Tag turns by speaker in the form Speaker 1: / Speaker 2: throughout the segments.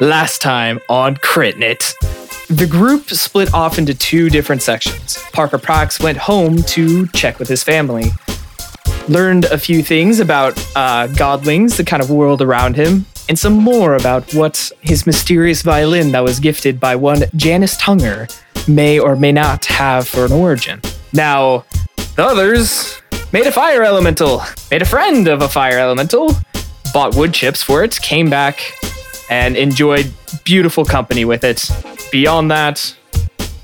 Speaker 1: Last time on Critnit. The group split off into two different sections. Parker Prax went home to check with his family. Learned a few things about uh, godlings, the kind of world around him, and some more about what his mysterious violin that was gifted by one Janice Tunger may or may not have for an origin. Now, the others made a fire elemental, made a friend of a fire elemental, bought wood chips for it, came back, and enjoyed beautiful company with it. Beyond that,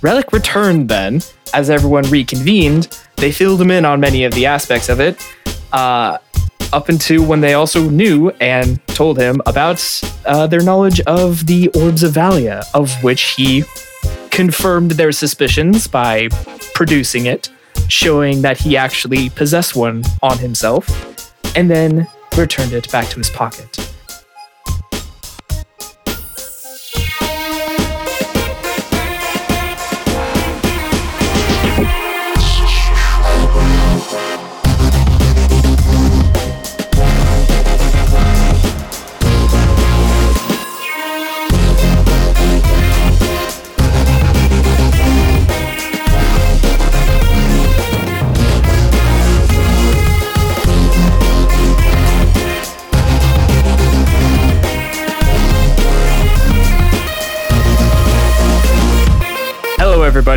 Speaker 1: Relic returned then. As everyone reconvened, they filled him in on many of the aspects of it, uh, up until when they also knew and told him about uh, their knowledge of the Orbs of Valia, of which he confirmed their suspicions by producing it, showing that he actually possessed one on himself, and then returned it back to his pocket.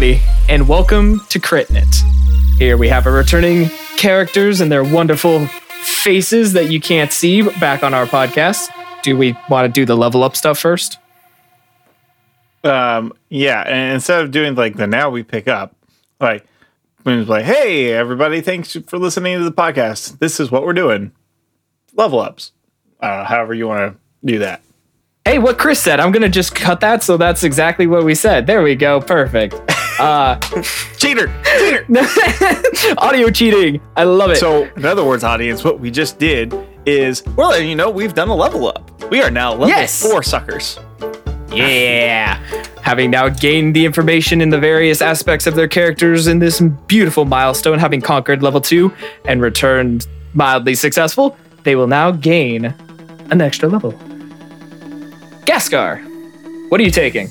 Speaker 1: Everybody, and welcome to Critnit. Here we have our returning characters and their wonderful faces that you can't see back on our podcast. Do we want to do the level up stuff first?
Speaker 2: Um, yeah, and instead of doing like the now we pick up, like when it's like, hey everybody, thanks for listening to the podcast. This is what we're doing. Level ups. Uh, however you want to do that.
Speaker 1: Hey, what Chris said, I'm going to just cut that so that's exactly what we said. There we go. Perfect. Uh,
Speaker 2: Cheater! Cheater!
Speaker 1: audio cheating. I love it.
Speaker 2: so, in other words, audience, what we just did is letting you know we've done a level up. We are now level
Speaker 1: Yes.
Speaker 2: four suckers.
Speaker 1: Yeah. Having now gained the information in the various aspects of their characters in this beautiful milestone, having conquered level two and returned mildly successful, they will now gain an extra level. Gaskar, what are you taking?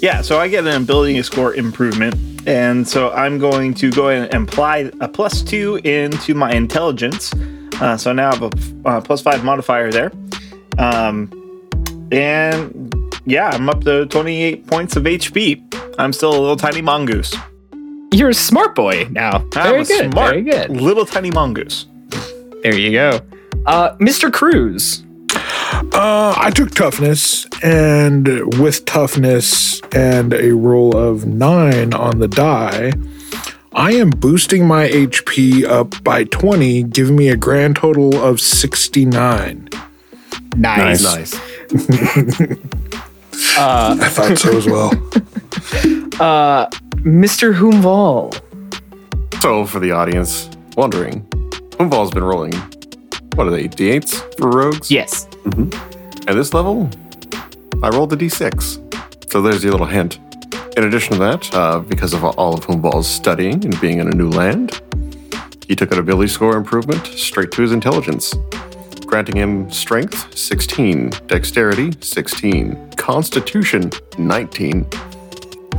Speaker 2: Yeah, so I get an ability score improvement. And so I'm going to go ahead and apply a plus two into my intelligence. Uh, so now I have a uh, plus five modifier there. Um, and yeah, I'm up to 28 points of HP. I'm still a little tiny mongoose.
Speaker 1: You're a smart boy now.
Speaker 2: I'm
Speaker 1: Very good.
Speaker 2: smart
Speaker 1: Very good.
Speaker 2: little tiny mongoose.
Speaker 1: There you go. Uh, Mr. Cruz.
Speaker 3: Uh, I took toughness, and with toughness and a roll of nine on the die, I am boosting my HP up by 20, giving me a grand total of 69.
Speaker 1: Nice.
Speaker 4: Nice.
Speaker 3: I thought so as well.
Speaker 1: Uh, Mr. Humval.
Speaker 4: So, for the audience wondering, Humval's been rolling, what are they, d8s for rogues?
Speaker 1: Yes.
Speaker 4: At this level, I rolled a d6. So, there's your little hint. In addition to that, uh, because of all of whom Humval's studying and being in a new land, he took an ability score improvement straight to his intelligence, granting him strength 16, dexterity 16, constitution 19,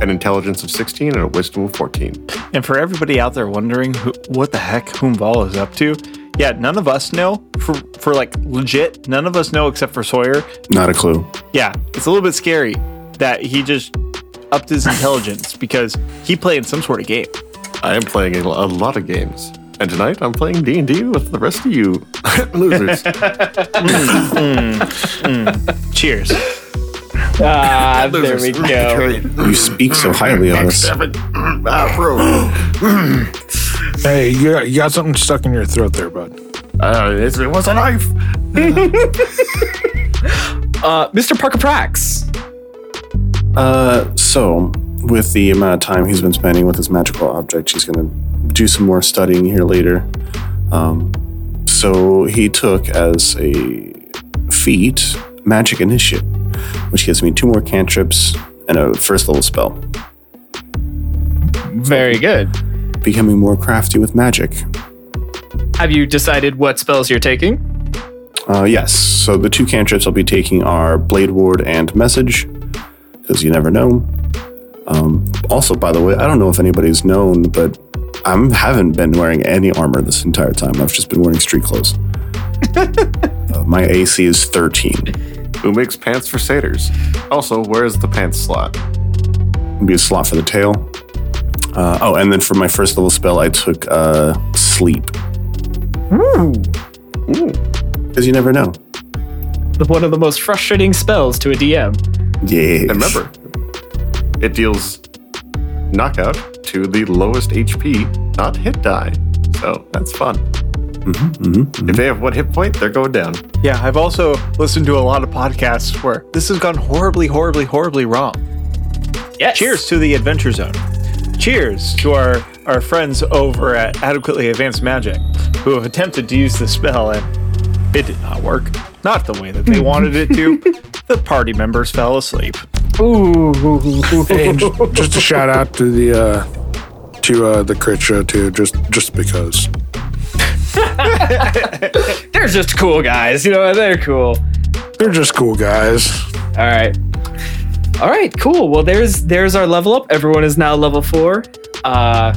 Speaker 4: an intelligence of 16, and a wisdom of 14.
Speaker 2: And for everybody out there wondering who, what the heck Humval is up to, yeah, none of us know. For for like legit, none of us know except for Sawyer.
Speaker 5: Not a clue.
Speaker 2: Yeah, it's a little bit scary that he just upped his intelligence because he played some sort of game.
Speaker 4: I am playing a, a lot of games. And tonight I'm playing D&D with the rest of you losers.
Speaker 2: Cheers.
Speaker 1: Ah, there we go.
Speaker 5: You speak so highly of us.
Speaker 4: Seven. Ah, bro.
Speaker 3: hey, you got, you got something stuck in your throat there, bud.
Speaker 4: Uh, it, it was a knife.
Speaker 1: Uh, Mr. Parker Prax.
Speaker 5: Uh, so with the amount of time he's been spending with his magical object, he's going to do some more studying here later. Um, so he took as a feat magic initiate, which gives me two more cantrips and a first level spell.
Speaker 1: Very good.
Speaker 5: Becoming more crafty with magic.
Speaker 1: Have you decided what spells you're taking?
Speaker 5: Uh, yes. So the two cantrips I'll be taking are Blade Ward and Message, because you never know. Um, also, by the way, I don't know if anybody's known, but I haven't been wearing any armor this entire time. I've just been wearing street clothes. uh, my AC is 13.
Speaker 4: Who makes pants for satyrs? Also, where's the pants slot?
Speaker 5: Be a slot for the tail. Uh, oh, and then for my first level spell, I took uh, Sleep.
Speaker 1: Ooh.
Speaker 5: Because you never know.
Speaker 1: One of the most frustrating spells to a DM.
Speaker 5: Yeah.
Speaker 4: And remember, it deals knockout to the lowest HP, not hit die. So that's fun. Mm-hmm. If they have one hit point, they're going down.
Speaker 2: Yeah, I've also listened to a lot of podcasts where this has gone horribly, horribly, horribly wrong.
Speaker 1: Yes.
Speaker 2: Cheers to the Adventure Zone. Cheers to our, our friends over at Adequately Advanced Magic who have attempted to use the spell and it did not work. Not the way that they wanted it to. The party members fell asleep.
Speaker 1: Ooh.
Speaker 3: And j- just a shout out to the uh, to uh, the crit show too, just just because.
Speaker 1: They're just cool guys. You know, they're cool.
Speaker 3: They're just cool guys.
Speaker 1: All right. All right, cool. Well, there's there's our level up. Everyone is now level four. Uh,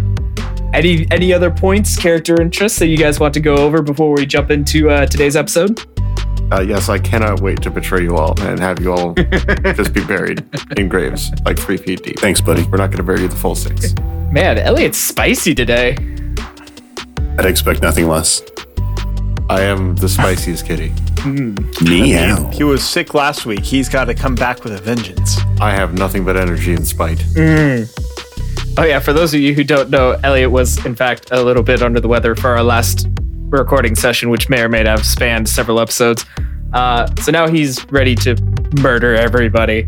Speaker 1: any any other points, character interests that you guys want to go over before we jump into uh, today's episode?
Speaker 4: Uh, yes, I cannot wait to betray you all and have you all just be buried in graves like three feet deep.
Speaker 5: Thanks, buddy.
Speaker 4: We're not going to bury you the full six.
Speaker 1: Man, Elliot's spicy today.
Speaker 5: I'd expect nothing less.
Speaker 4: I am the spiciest kitty.
Speaker 5: Meow.
Speaker 2: He was sick last week. He's got to come back with a vengeance.
Speaker 4: I have nothing but energy and spite.
Speaker 1: Oh yeah, for those of you who don't know, Elliot was in fact a little bit under the weather for our last recording session, which may or may not have spanned several episodes. Uh, so now he's ready to murder everybody.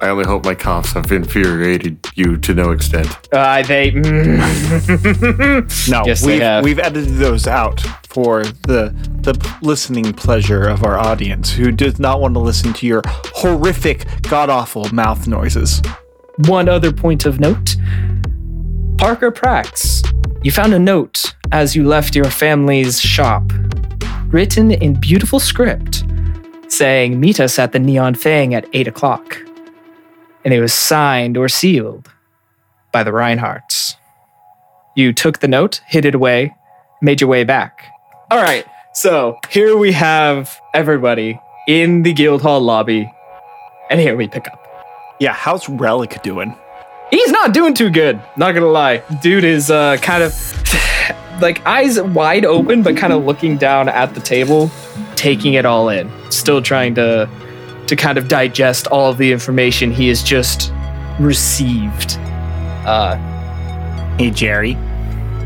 Speaker 4: I only hope my coughs have infuriated you to no extent.
Speaker 1: Uh, they. mm.
Speaker 2: No,
Speaker 1: Yes,
Speaker 2: we've,
Speaker 1: have.
Speaker 2: we've edited those out for the the listening pleasure of our audience who does not want to listen to your horrific, god awful mouth noises.
Speaker 1: One other point of note Parker Prax, you found a note as you left your family's shop, written in beautiful script, saying, Meet us at the Neon Fang at 8 o'clock. And it was signed or sealed by the Reinhardts. You took the note, hid it away, made your way back. All right, so here we have everybody in the Guildhall lobby, and here we pick up.
Speaker 2: Yeah, how's Relic doing?
Speaker 1: He's not doing too good. Not gonna lie, dude is uh, kind of like eyes wide open, but kind of looking down at the table, taking it all in. Still trying to to kind of digest all of the information he has just received. Uh,
Speaker 2: Hey, Jerry.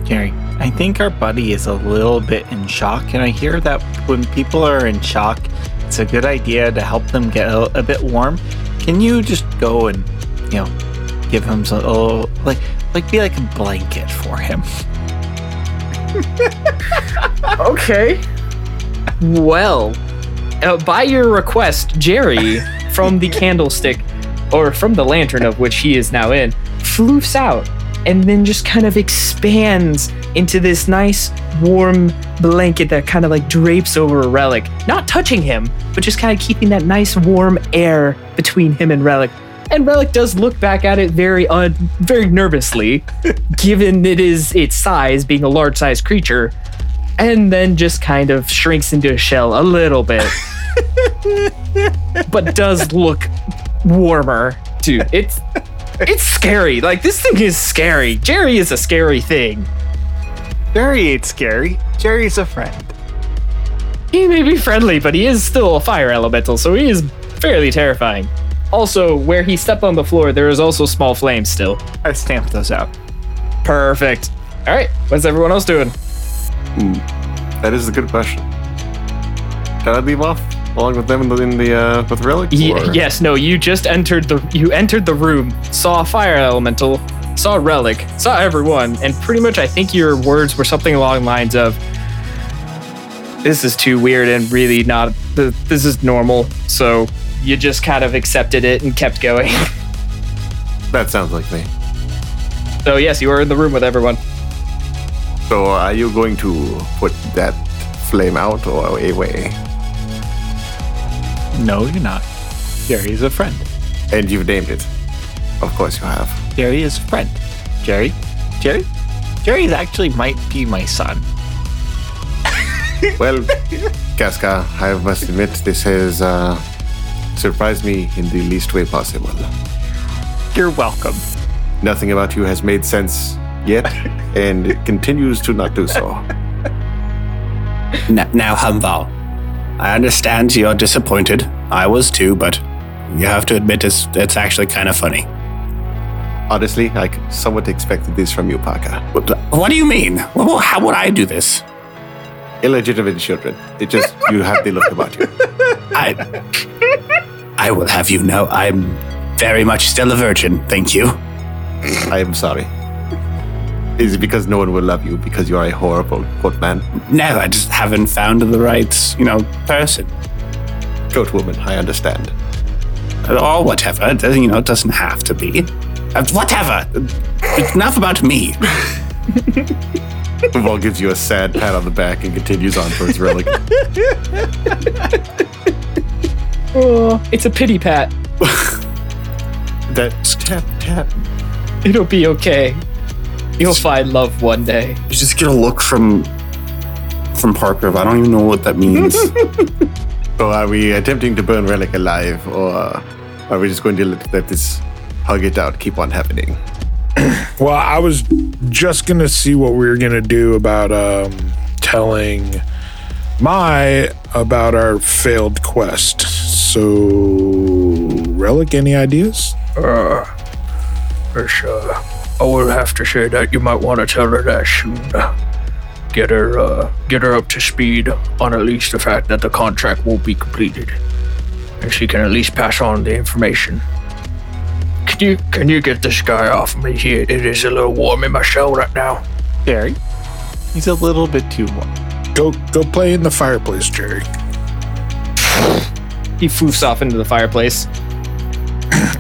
Speaker 2: Jerry, I think our buddy is a little bit in shock, and I hear that when people are in shock, it's a good idea to help them get a, a bit warm. Can you just go and, you know, give him some, oh, like, like be like a blanket for him?
Speaker 1: okay. Well, uh, by your request, Jerry from the candlestick, or from the lantern of which he is now in, floofs out and then just kind of expands into this nice warm blanket that kind of like drapes over a relic, not touching him, but just kind of keeping that nice warm air between him and relic. And relic does look back at it very very nervously, given it is its size, being a large sized creature, and then just kind of shrinks into a shell a little bit. but does look warmer, dude. It's it's scary. Like this thing is scary. Jerry is a scary thing.
Speaker 2: Jerry ain't scary. Jerry's a friend.
Speaker 1: He may be friendly, but he is still a fire elemental, so he is fairly terrifying. Also, where he stepped on the floor, there is also small flames still.
Speaker 2: I stamped those out.
Speaker 1: Perfect. All right, what's everyone else doing?
Speaker 4: That is a good question. Can I leave off along with them in the, in the uh, with relic?
Speaker 1: Ye-
Speaker 4: or-
Speaker 1: yes, no, you just entered the you entered the room, saw a fire elemental, saw a relic, saw everyone, and pretty much I think your words were something along the lines of this is too weird and really not th- this is normal. So you just kind of accepted it and kept going.
Speaker 4: That sounds like me.
Speaker 1: so yes, you were in the room with everyone.
Speaker 4: So are you going to put that flame out or away?
Speaker 2: No, you're not. Jerry is a friend.
Speaker 4: And you've named it. Of course you have.
Speaker 2: Jerry is a friend. Jerry? Jerry? Jerry actually might be my son.
Speaker 4: Well, Casca, I must admit this has uh, surprised me in the least way possible.
Speaker 2: You're welcome.
Speaker 4: Nothing about you has made sense yet, and it continues to not do so.
Speaker 6: N- now, Humval, I understand you're disappointed. I was too, but you have to admit it's, it's actually kind of funny.
Speaker 4: Honestly, I somewhat expected this from you, Parker.
Speaker 6: What, what do you mean? How would I do this?
Speaker 4: Illegitimate children. It just, you have the look about you.
Speaker 6: I, I will have you know I'm very much still a virgin. Thank you.
Speaker 4: I am sorry. Is it because no one will love you because you are a horrible goat man?
Speaker 6: No, I just haven't found the right, you know, person
Speaker 4: Goat woman, I understand.
Speaker 6: or whatever. It doesn't- You know, it doesn't have to be. Uh, whatever. It's enough about me.
Speaker 4: Wall gives you a sad pat on the back and continues on for his relic.
Speaker 1: Oh, it's a pity pat.
Speaker 4: that tap tap.
Speaker 1: It'll be okay. You'll find love one day.
Speaker 5: You just get a look from from Parker. But I don't even know what that means.
Speaker 4: So are we attempting to burn relic alive, or are we just going to let, let this hug it out keep on happening?
Speaker 3: Well, I was just gonna see what we were gonna do about um, telling Mai about our failed quest. So, Relic, any ideas?
Speaker 7: Uh, it's, uh, I will have to say that you might want to tell her that soon. Get her, uh, get her up to speed on at least the fact that the contract won't be completed, and she can at least pass on the information. Can you, can you get this guy off me? He, it is a little warm in my cell right now.
Speaker 2: Jerry? He's a little bit too warm.
Speaker 3: Go, go play in the fireplace, Jerry.
Speaker 1: He foofs off into the fireplace.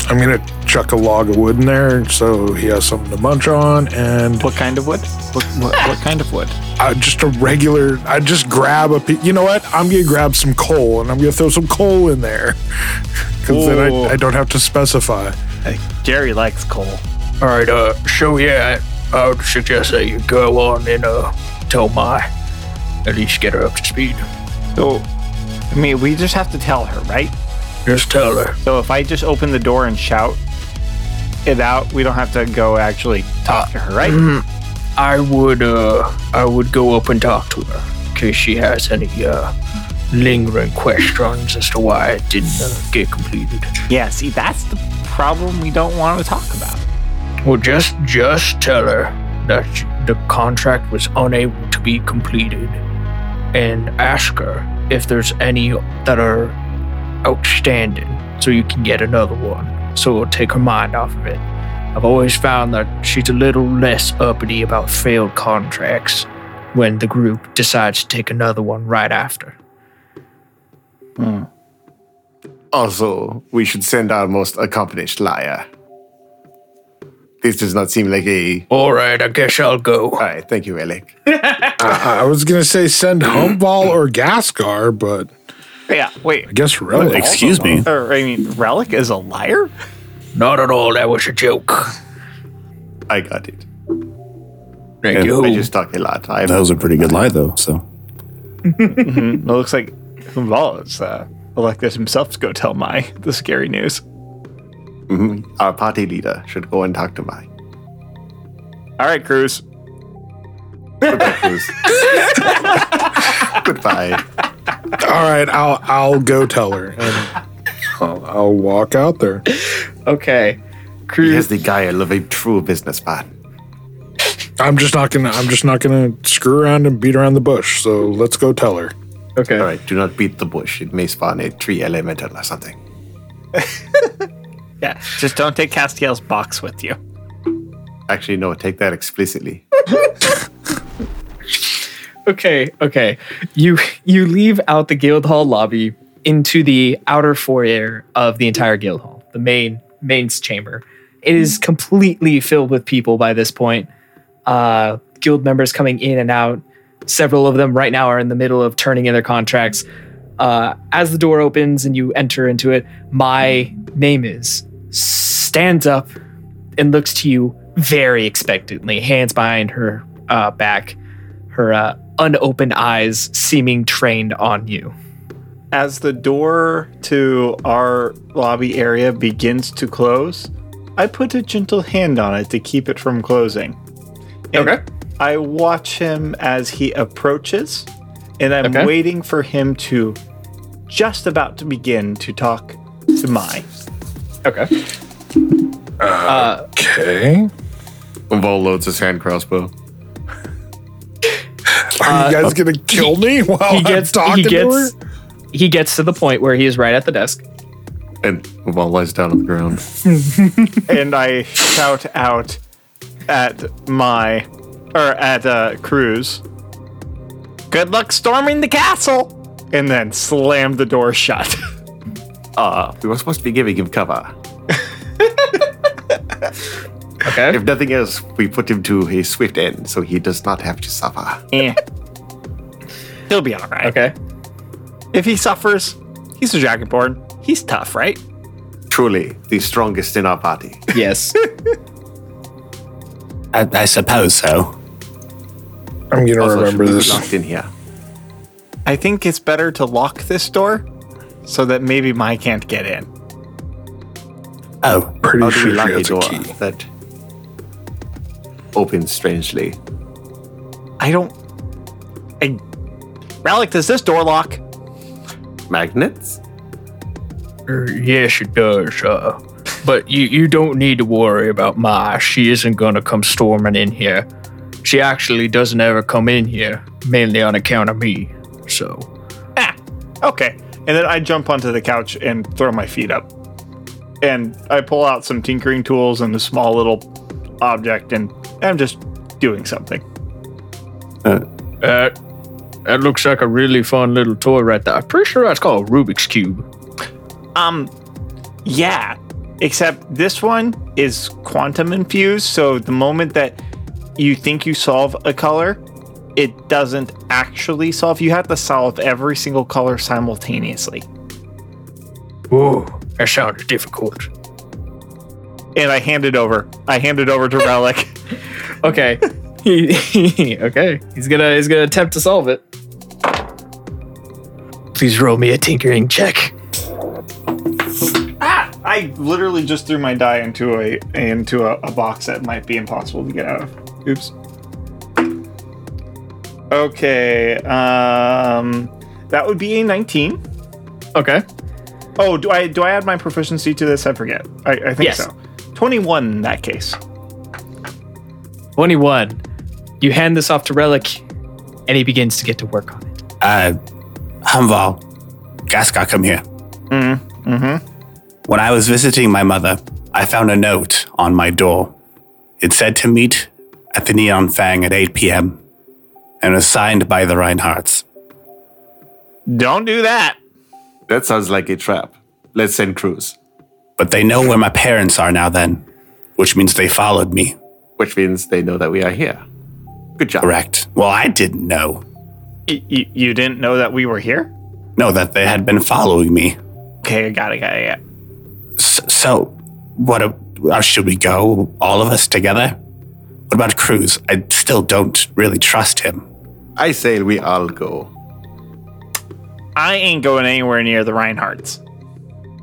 Speaker 3: I'm gonna chuck a log of wood in there so he has something to munch on, and
Speaker 2: What kind of wood? What, what, what kind of wood?
Speaker 3: uh, just a regular. I just grab a. pe- You know what? I'm gonna grab some coal, and I'm gonna throw some coal in there, because then
Speaker 2: Ooh.
Speaker 3: I, I don't have to specify.
Speaker 2: Hey, Jerry likes coal.
Speaker 7: All right, uh, so yeah, I would suggest that you go on and, uh, tell Mai, At least get her up to speed.
Speaker 2: So, I mean, we just have to tell her, right?
Speaker 7: Just tell her.
Speaker 2: So if I just open the door and shout it out, we don't have to go actually talk to her, right?
Speaker 7: I would uh I would go up and talk to her in case she has any uh lingering questions as to why it didn't uh, get completed.
Speaker 2: Yeah, see, that's the problem we don't want to talk about.
Speaker 7: Well, just just tell her that sh- the contract was unable to be completed, and ask her if there's any that are outstanding, so you can get another one. So it'll take her mind off of it. I've always found that she's a little less uppity about failed contracts when the group decides to take another one right after. Hmm.
Speaker 4: Also, we should send our most accomplished liar. This does not seem like a.
Speaker 7: All right, I guess I'll go.
Speaker 4: All right, thank you, Relic.
Speaker 3: I, I was gonna say send Humval or Gascar, but
Speaker 2: Yeah, wait.
Speaker 3: I guess Relic.
Speaker 6: Excuse me.
Speaker 2: Or, I mean, Relic is a liar?
Speaker 7: Not at all. That was a joke.
Speaker 4: I got it.
Speaker 7: Thank
Speaker 4: And
Speaker 7: you.
Speaker 4: I just talk a lot. I
Speaker 5: that was a pretty good lie, though. So
Speaker 2: It looks like Humval is uh, elected himself to go tell Mai the scary news.
Speaker 4: Mhm. Our party leader should go and talk to Mai.
Speaker 2: All right, Cruz.
Speaker 4: Goodbye, Cruz. Goodbye.
Speaker 3: All right, I'll I'll go tell her, and I'll, I'll walk out there.
Speaker 1: Okay.
Speaker 4: He
Speaker 1: Cruz
Speaker 4: has the guile of a true businessman.
Speaker 3: I'm just not gonna I'm just not gonna screw around and beat around the bush. So let's go tell her.
Speaker 1: Okay.
Speaker 4: All right, do not beat the bush. It may spawn a tree elemental or something.
Speaker 2: Yeah, just don't take Castiel's box with you.
Speaker 4: Actually, no, take that explicitly.
Speaker 1: Okay, okay. You you leave out the guild hall lobby into the outer foyer of the entire guild hall, the main mains chamber. It is completely filled with people by this point. Uh, guild members coming in and out. Several of them right now are in the middle of turning in their contracts. Uh, as the door opens and you enter into it, my name is stands up and looks to you very expectantly, hands behind her uh, back, her uh, unopened eyes seeming trained on you.
Speaker 2: As the door to our lobby area begins to close, I put a gentle hand on it to keep it from closing. And
Speaker 1: Okay.
Speaker 2: I watch him as he approaches, and I'm
Speaker 1: Okay.
Speaker 2: waiting for him to just about to begin to talk to Mai.
Speaker 1: Okay. Uh,
Speaker 3: Okay.
Speaker 4: Vol loads his hand crossbow.
Speaker 3: Are you guys gonna kill me while
Speaker 1: he gets
Speaker 3: I'm
Speaker 1: he
Speaker 3: talking to her?
Speaker 1: he gets to the point where he is right at the desk.
Speaker 4: And Vol lies down on the ground.
Speaker 2: and I shout out at my or at uh, Cruz. Good luck storming the castle, and then slam the door shut.
Speaker 4: Ah, we were supposed to be giving him cover.
Speaker 1: Okay.
Speaker 4: If nothing else, we put him to a swift end so he does not have to suffer.
Speaker 2: Eh. He'll be all right.
Speaker 1: Okay.
Speaker 2: If he suffers, he's a dragonborn. He's tough, right?
Speaker 4: Truly, the strongest in our party.
Speaker 1: Yes.
Speaker 6: I, I suppose so.
Speaker 3: I'm gonna
Speaker 4: Also,
Speaker 3: remember
Speaker 4: should be
Speaker 3: this.
Speaker 4: locked in here.
Speaker 2: I think it's better to lock this door so that maybe Mai can't get in.
Speaker 6: Oh,
Speaker 3: Pretty
Speaker 4: How do
Speaker 3: sure
Speaker 4: we lock
Speaker 3: she
Speaker 4: a
Speaker 3: has a
Speaker 4: door
Speaker 3: key.
Speaker 4: that opens strangely?
Speaker 2: I don't. I, Relic, does this door lock?
Speaker 4: Magnets?
Speaker 7: Er, yes, it does. Uh, but you, you don't need to worry about Ma. She isn't going to come storming in here. She actually doesn't ever come in here, mainly on account of me. So,
Speaker 2: Ah, okay. And then I jump onto the couch and throw my feet up. And I pull out some tinkering tools and a small little object, and I'm just doing something.
Speaker 7: that, that looks like a really fun little toy right there. I'm pretty sure that's called a Rubik's Cube.
Speaker 2: Um, yeah. Except this one is quantum infused, so the moment that you think you solve a color, it doesn't actually solve. You have to solve every single color simultaneously.
Speaker 7: Whoa, that sounded difficult.
Speaker 2: And I hand it over. I hand it over to Relic.
Speaker 1: Okay. He, okay. He's gonna he's gonna attempt to solve it.
Speaker 7: Please roll me a tinkering check.
Speaker 2: ah! I literally just threw my die into a into a, a box that might be impossible to get out of. Oops. Okay. Um, that would be a 19.
Speaker 1: Okay.
Speaker 2: Oh, do I do I add my proficiency to this? I forget. I, I think
Speaker 1: Yes.
Speaker 2: so. Twenty-one in that case.
Speaker 1: 21. You hand this off to Relic, and he begins to get to work on it.
Speaker 6: uh, Humval, Gaska, come here.
Speaker 2: Mm-hmm.
Speaker 6: When I was visiting my mother, I found a note on my door. It said to meet at the Neon Fang at 8 p.m. and was signed by the Reinhardts.
Speaker 2: Don't do that.
Speaker 4: That sounds like a trap. Let's send Cruz.
Speaker 6: But they know where my parents are now, then, which means they followed me.
Speaker 4: Which means they know that we are here. Good job.
Speaker 6: Correct. Well, I didn't know.
Speaker 2: Y- y- you didn't know that we were here?
Speaker 6: No, that they had been following me.
Speaker 2: Okay, I got it. Got it. Got it.
Speaker 6: S- so, what? A, uh, should we go, all of us together? What about Cruz? I still don't really trust him.
Speaker 4: I say we all go.
Speaker 2: I ain't going anywhere near the Reinhardts.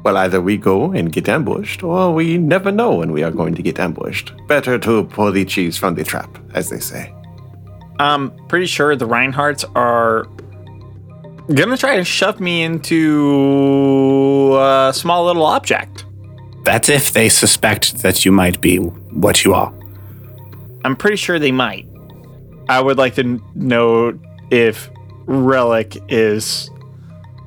Speaker 4: Well, either we go and get ambushed, or we never know when we are going to get ambushed. Better to pull the cheese from the trap, as they say.
Speaker 2: I'm pretty sure the Reinhardts are gonna try to shove me into a small little object.
Speaker 6: That's if they suspect that you might be what you are.
Speaker 2: I'm pretty sure they might. I would like to know if Relic is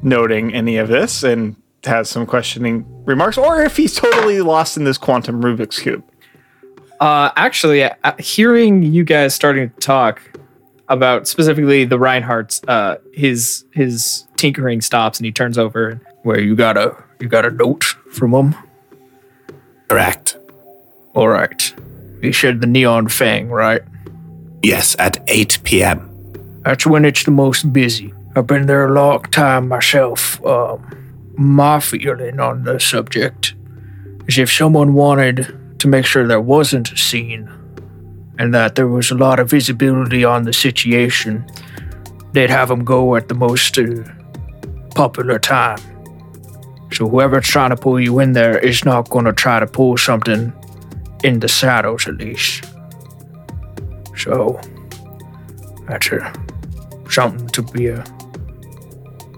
Speaker 2: noting any of this and has some questioning remarks, or if he's totally lost in this quantum Rubik's Cube.
Speaker 1: Uh, actually, uh, hearing you guys starting to talk about specifically the Reinhardt's, uh, his his tinkering stops and he turns over.
Speaker 7: Where you got a you got a note from him?
Speaker 6: Correct.
Speaker 7: All right. You shared the Neon Fang, right?
Speaker 6: Yes, at 8 p.m.
Speaker 7: That's when it's the most busy. I've been there a long time myself. Um, my feeling on the subject is if someone wanted to make sure there wasn't a scene and that there was a lot of visibility on the situation, they'd have them go at the most uh, popular time. So whoever's trying to pull you in there is not going to try to pull something in the shadows, at least. So that's a, something to be a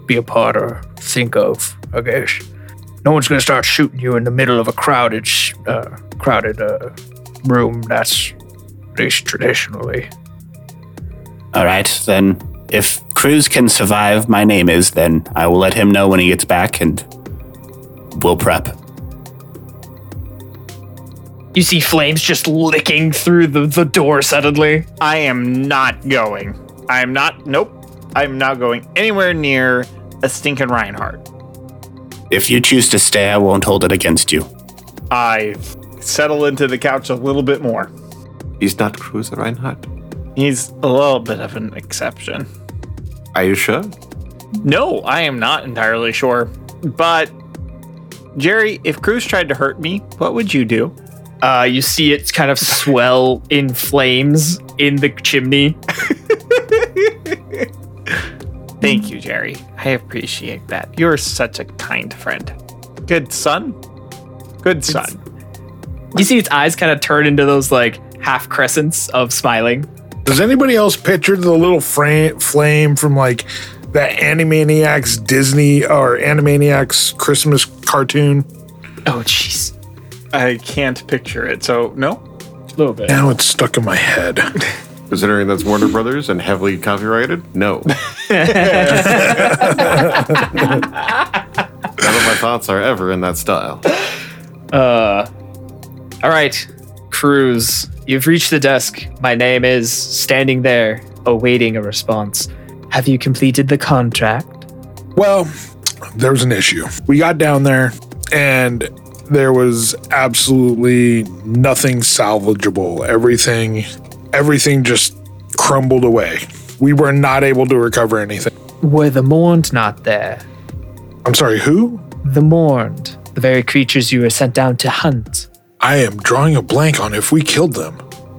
Speaker 7: be a part or think of, I guess. No one's gonna start shooting you in the middle of a crowded, sh- uh, crowded uh, room. That's at least traditionally.
Speaker 6: All right, then. If Cruz can survive, my name is, then I will let him know when he gets back and we'll prep.
Speaker 1: You see flames just licking through the, the door suddenly.
Speaker 2: I am not going. I am not. Nope. I am not going anywhere near a stinking Reinhardt.
Speaker 6: If you choose to stay, I won't hold it against you.
Speaker 2: I settle into the couch a little bit more.
Speaker 4: He's not Cruiser Reinhardt.
Speaker 2: He's a little bit of an exception.
Speaker 4: Are you sure?
Speaker 2: No, I am not entirely sure. But Jerry, if Cruz tried to hurt me, what would you do?
Speaker 1: Uh, you see it kind of swell in flames in the chimney.
Speaker 2: Thank you, Jerry. I appreciate that. You're such a kind friend. Good son. Good son.
Speaker 1: You see its eyes kind of turn into those like half crescents of smiling.
Speaker 3: Does anybody else picture the little fra- flame from like that Animaniacs Disney or Animaniacs Christmas cartoon?
Speaker 1: Oh, jeez.
Speaker 2: I can't picture it, so no.
Speaker 1: A little bit.
Speaker 3: Now it's stuck in my head.
Speaker 4: Considering that's Warner Brothers and heavily copyrighted, no. None of my thoughts are ever in that style.
Speaker 1: Uh, all right, Cruz. You've reached the desk. My name is standing there, awaiting a response. Have you completed the contract?
Speaker 3: Well, there was an issue. We got down there and there was absolutely nothing salvageable. Everything everything just crumbled away. We were not able to recover anything.
Speaker 1: Were the mourned not there?
Speaker 3: I'm sorry, who?
Speaker 1: The mourned, the very creatures you were sent down to hunt.
Speaker 3: I am drawing a blank on if we killed them.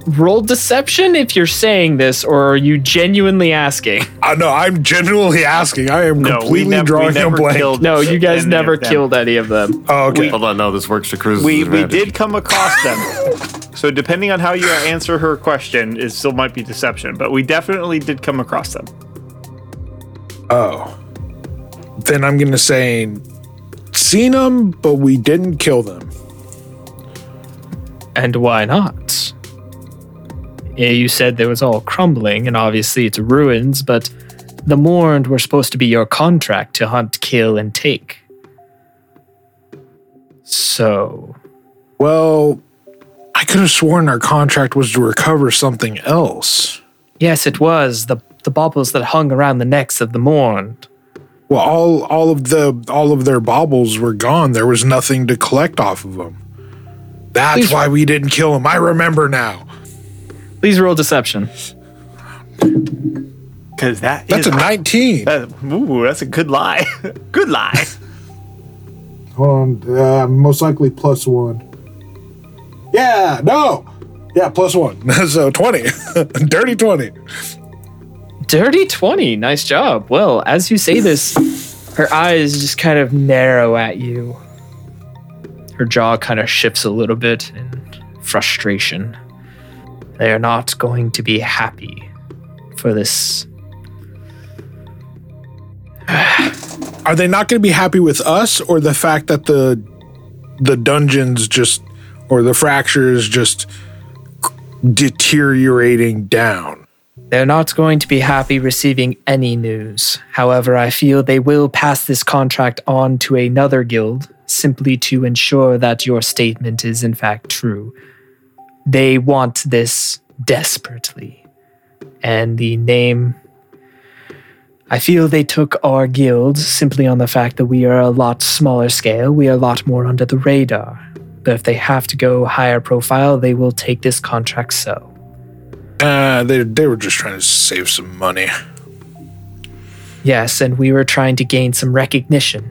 Speaker 1: Roll deception if you're saying this, or are you genuinely asking?
Speaker 3: Uh, no, I'm genuinely asking. I am
Speaker 2: No, we
Speaker 3: completely
Speaker 2: never, we
Speaker 3: drawing
Speaker 2: never
Speaker 3: a blank.
Speaker 2: killed.
Speaker 1: No, you guys
Speaker 2: any
Speaker 1: never
Speaker 2: them.
Speaker 1: killed any of them.
Speaker 3: Oh, okay.
Speaker 4: Hold on, no, this works to Cruz's
Speaker 2: We we
Speaker 4: advantage.
Speaker 2: did come across them. so depending on how you answer her question, it still might be deception. But we definitely did come across them.
Speaker 3: oh. Then I'm going to say seen them, but we didn't kill them.
Speaker 1: And why not? Yeah, you said there was all crumbling, and obviously it's ruins, but the mourned were supposed to be your contract to hunt, kill, and take. So,
Speaker 3: Well, I could have sworn our contract was to recover something else.
Speaker 1: yes, it was the the baubles that hung around the necks of the mourned.
Speaker 3: Well, all all of the all of their baubles were gone. There was nothing to collect off of them. That's
Speaker 1: Please-
Speaker 3: why we didn't kill him. I remember now.
Speaker 1: Please roll deception.
Speaker 2: Because that
Speaker 3: That's
Speaker 2: is-
Speaker 3: a 19.
Speaker 2: that- ooh, that's a good lie. good lie.
Speaker 3: Hold on, uh, most likely plus one. Yeah, no. Yeah, plus one. so 20. Dirty 20.
Speaker 1: Dirty 20. Nice job. Well, as you say this, her eyes just kind of narrow at you. Her jaw kind of shifts a little bit in frustration. They are not going to be happy for this.
Speaker 3: Are they not going to be happy with us or the fact that the the dungeons just or the fractures just deteriorating down?
Speaker 1: They're not going to be happy receiving any news. However, I feel they will pass this contract on to another guild simply to ensure that your statement is in fact true. They want this desperately. And the name. I feel they took our guild simply on the fact that we are a lot smaller scale, we are a lot more under the radar. But if they have to go higher profile, they will take this contract so.
Speaker 3: Uh, they they were just trying to save some money.
Speaker 1: Yes, and we were trying to gain some recognition.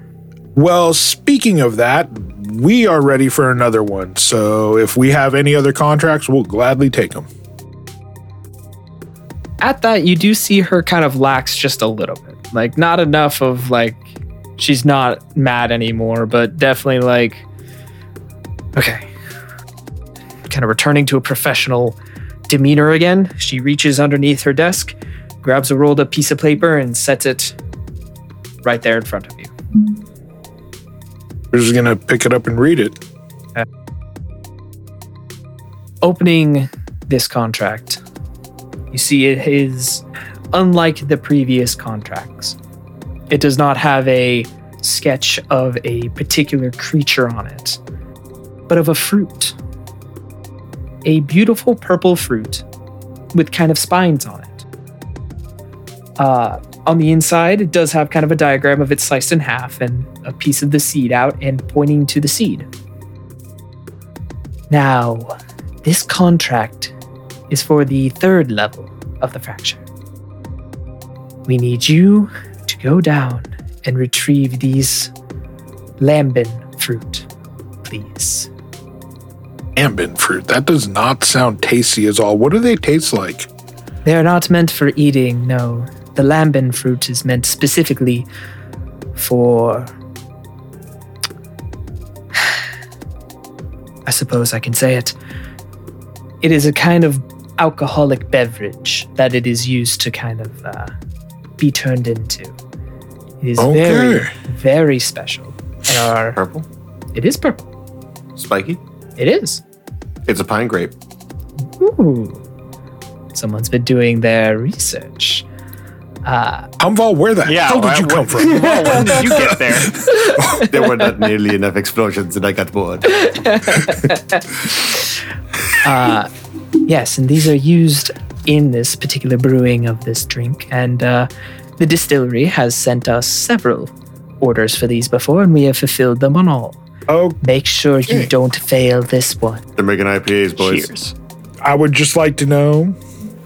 Speaker 3: Well, speaking of that, we are ready for another one. So if we have any other contracts, we'll gladly take them.
Speaker 1: At that, you do see her kind of lax just a little bit. Like, not enough of like, she's not mad anymore, but definitely like, okay. Kind of returning to a professional demeanor again. She reaches underneath her desk, grabs a rolled up piece of paper, and sets it right there in front of you.
Speaker 3: We're just gonna pick it up and read it.
Speaker 1: Uh, opening this contract, you see it is unlike the previous contracts. It does not have a sketch of a particular creature on it, but of a fruit. A beautiful purple fruit with kind of spines on it. Uh, on the inside, it does have kind of a diagram of it sliced in half and a piece of the seed out and pointing to the seed. Now, this contract is for the third level of the fracture. We need you to go down and retrieve these lambin fruit, please.
Speaker 3: Ambin fruit. That does not sound tasty at all. What do they taste like?
Speaker 1: They are not meant for eating, no. The lambin fruit is meant specifically for. I suppose I can say it. It is a kind of alcoholic beverage that it is used to kind of uh, be turned into. It is very, very special. And our,
Speaker 4: Purple?
Speaker 1: it is purple.
Speaker 4: Spiky?
Speaker 1: It is.
Speaker 4: It's a pine grape.
Speaker 1: Ooh. Someone's been doing their research. Uh,
Speaker 3: Humval, where the
Speaker 2: Yeah,
Speaker 3: hell did
Speaker 2: well,
Speaker 3: you come from?
Speaker 2: Well, when did you get there?
Speaker 4: there were not nearly enough explosions and I got bored.
Speaker 1: Uh, yes, and these are used in this particular brewing of this drink. And uh, the distillery has sent us several orders for these before, and we have fulfilled them on all.
Speaker 3: Oh,
Speaker 1: Make sure you don't fail this one.
Speaker 4: They're making IPAs, boys.
Speaker 2: Cheers.
Speaker 3: I would just like to know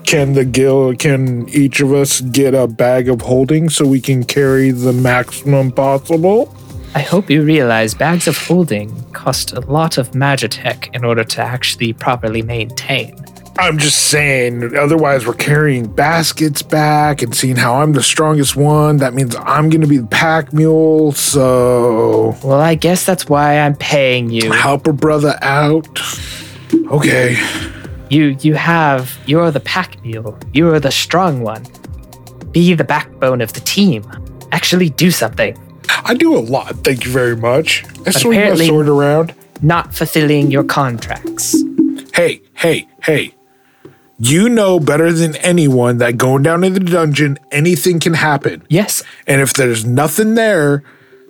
Speaker 3: can the guild can each of us get a bag of holding so we can carry the maximum possible?
Speaker 1: I hope you realize bags of holding cost a lot of magitech in order to actually properly maintain.
Speaker 3: I'm just saying, otherwise, we're carrying baskets back and seeing how I'm the strongest one. That means I'm going to be the pack mule. So,
Speaker 1: Well, I guess that's why I'm paying you.
Speaker 3: help a brother out. Okay.
Speaker 1: You you have you're the pack mule. You are the strong one. Be the backbone of the team. Actually do something.
Speaker 3: I do a lot. Thank you very much. I swing my sword around.
Speaker 1: Not fulfilling your contracts.
Speaker 3: Hey, hey, hey. You know better than anyone that going down in the dungeon, anything can happen.
Speaker 1: Yes,
Speaker 3: And if there's nothing there,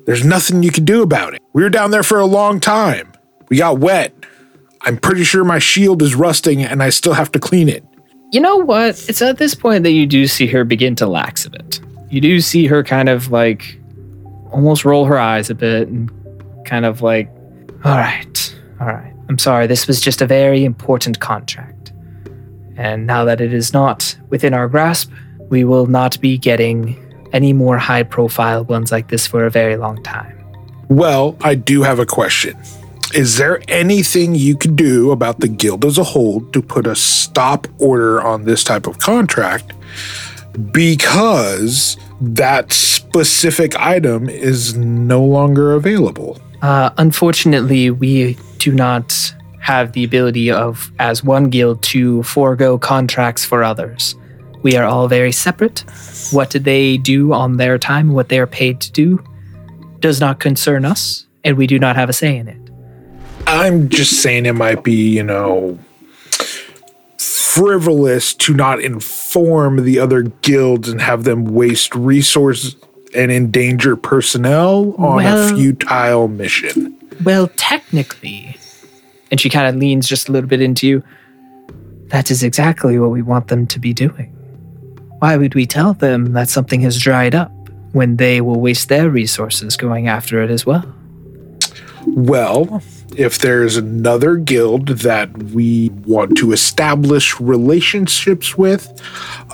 Speaker 3: there's nothing you can do about it. We were down there for a long time. We got wet. I'm pretty sure my shield is rusting and I still have to clean it.
Speaker 1: You know what? It's at this point that you do see her begin to lax a bit. You do see her kind of like almost roll her eyes a bit and kind of like, all right, all right. I'm sorry. This was just a very important contract. And now that it is not within our grasp, we will not be getting any more high profile ones like this for a very long time.
Speaker 3: Well, I do have a question. Is there anything you could do about the guild as a whole to put a stop order on this type of contract? Because that specific item is no longer available.
Speaker 1: Uh, unfortunately, we do not have the ability of, as one guild, to forego contracts for others. We are all very separate. What they do on their time, what they are paid to do, does not concern us, and we do not have a say in it.
Speaker 3: I'm just saying it might be, you know, frivolous to not inform the other guilds and have them waste resources and endanger personnel on
Speaker 1: Well-
Speaker 3: a futile mission.
Speaker 1: Well, technically, and she kind of leans just a little bit into you, that is exactly what we want them to be doing. Why would we tell them that something has dried up when they will waste their resources going after it as well?
Speaker 3: Well, if there's another guild that we want to establish relationships with,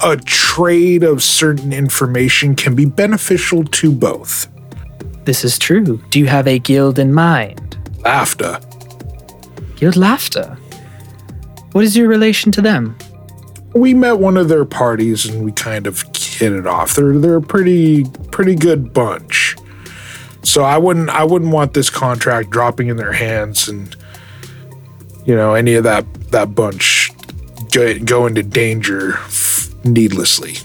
Speaker 3: a trade of certain information can be beneficial to both.
Speaker 1: This is true. Do you have a guild in mind?
Speaker 3: AFTA.
Speaker 1: Guild Laughter. What is your relation to them?
Speaker 3: We met one of their parties and we kind of hit it off. They're they're a pretty pretty good bunch. So I wouldn't I wouldn't want this contract dropping in their hands and you know any of that that bunch go, go into danger needlessly.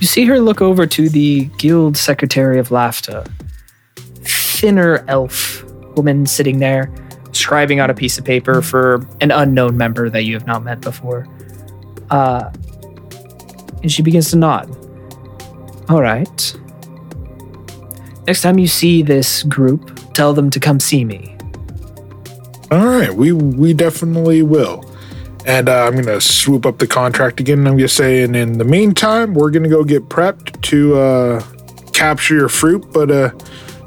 Speaker 1: You see her look over to the guild secretary of Laughter. Thinner elf woman sitting there, scribing on a piece of paper for an unknown member that you have not met before. Uh, and she begins to nod. All right. Next time you see this group, tell them to come see me.
Speaker 3: All right, we we definitely will. And uh, I'm gonna swoop up the contract again. I'm gonna say, and in the meantime, we're gonna go get prepped to uh, capture your fruit. But uh,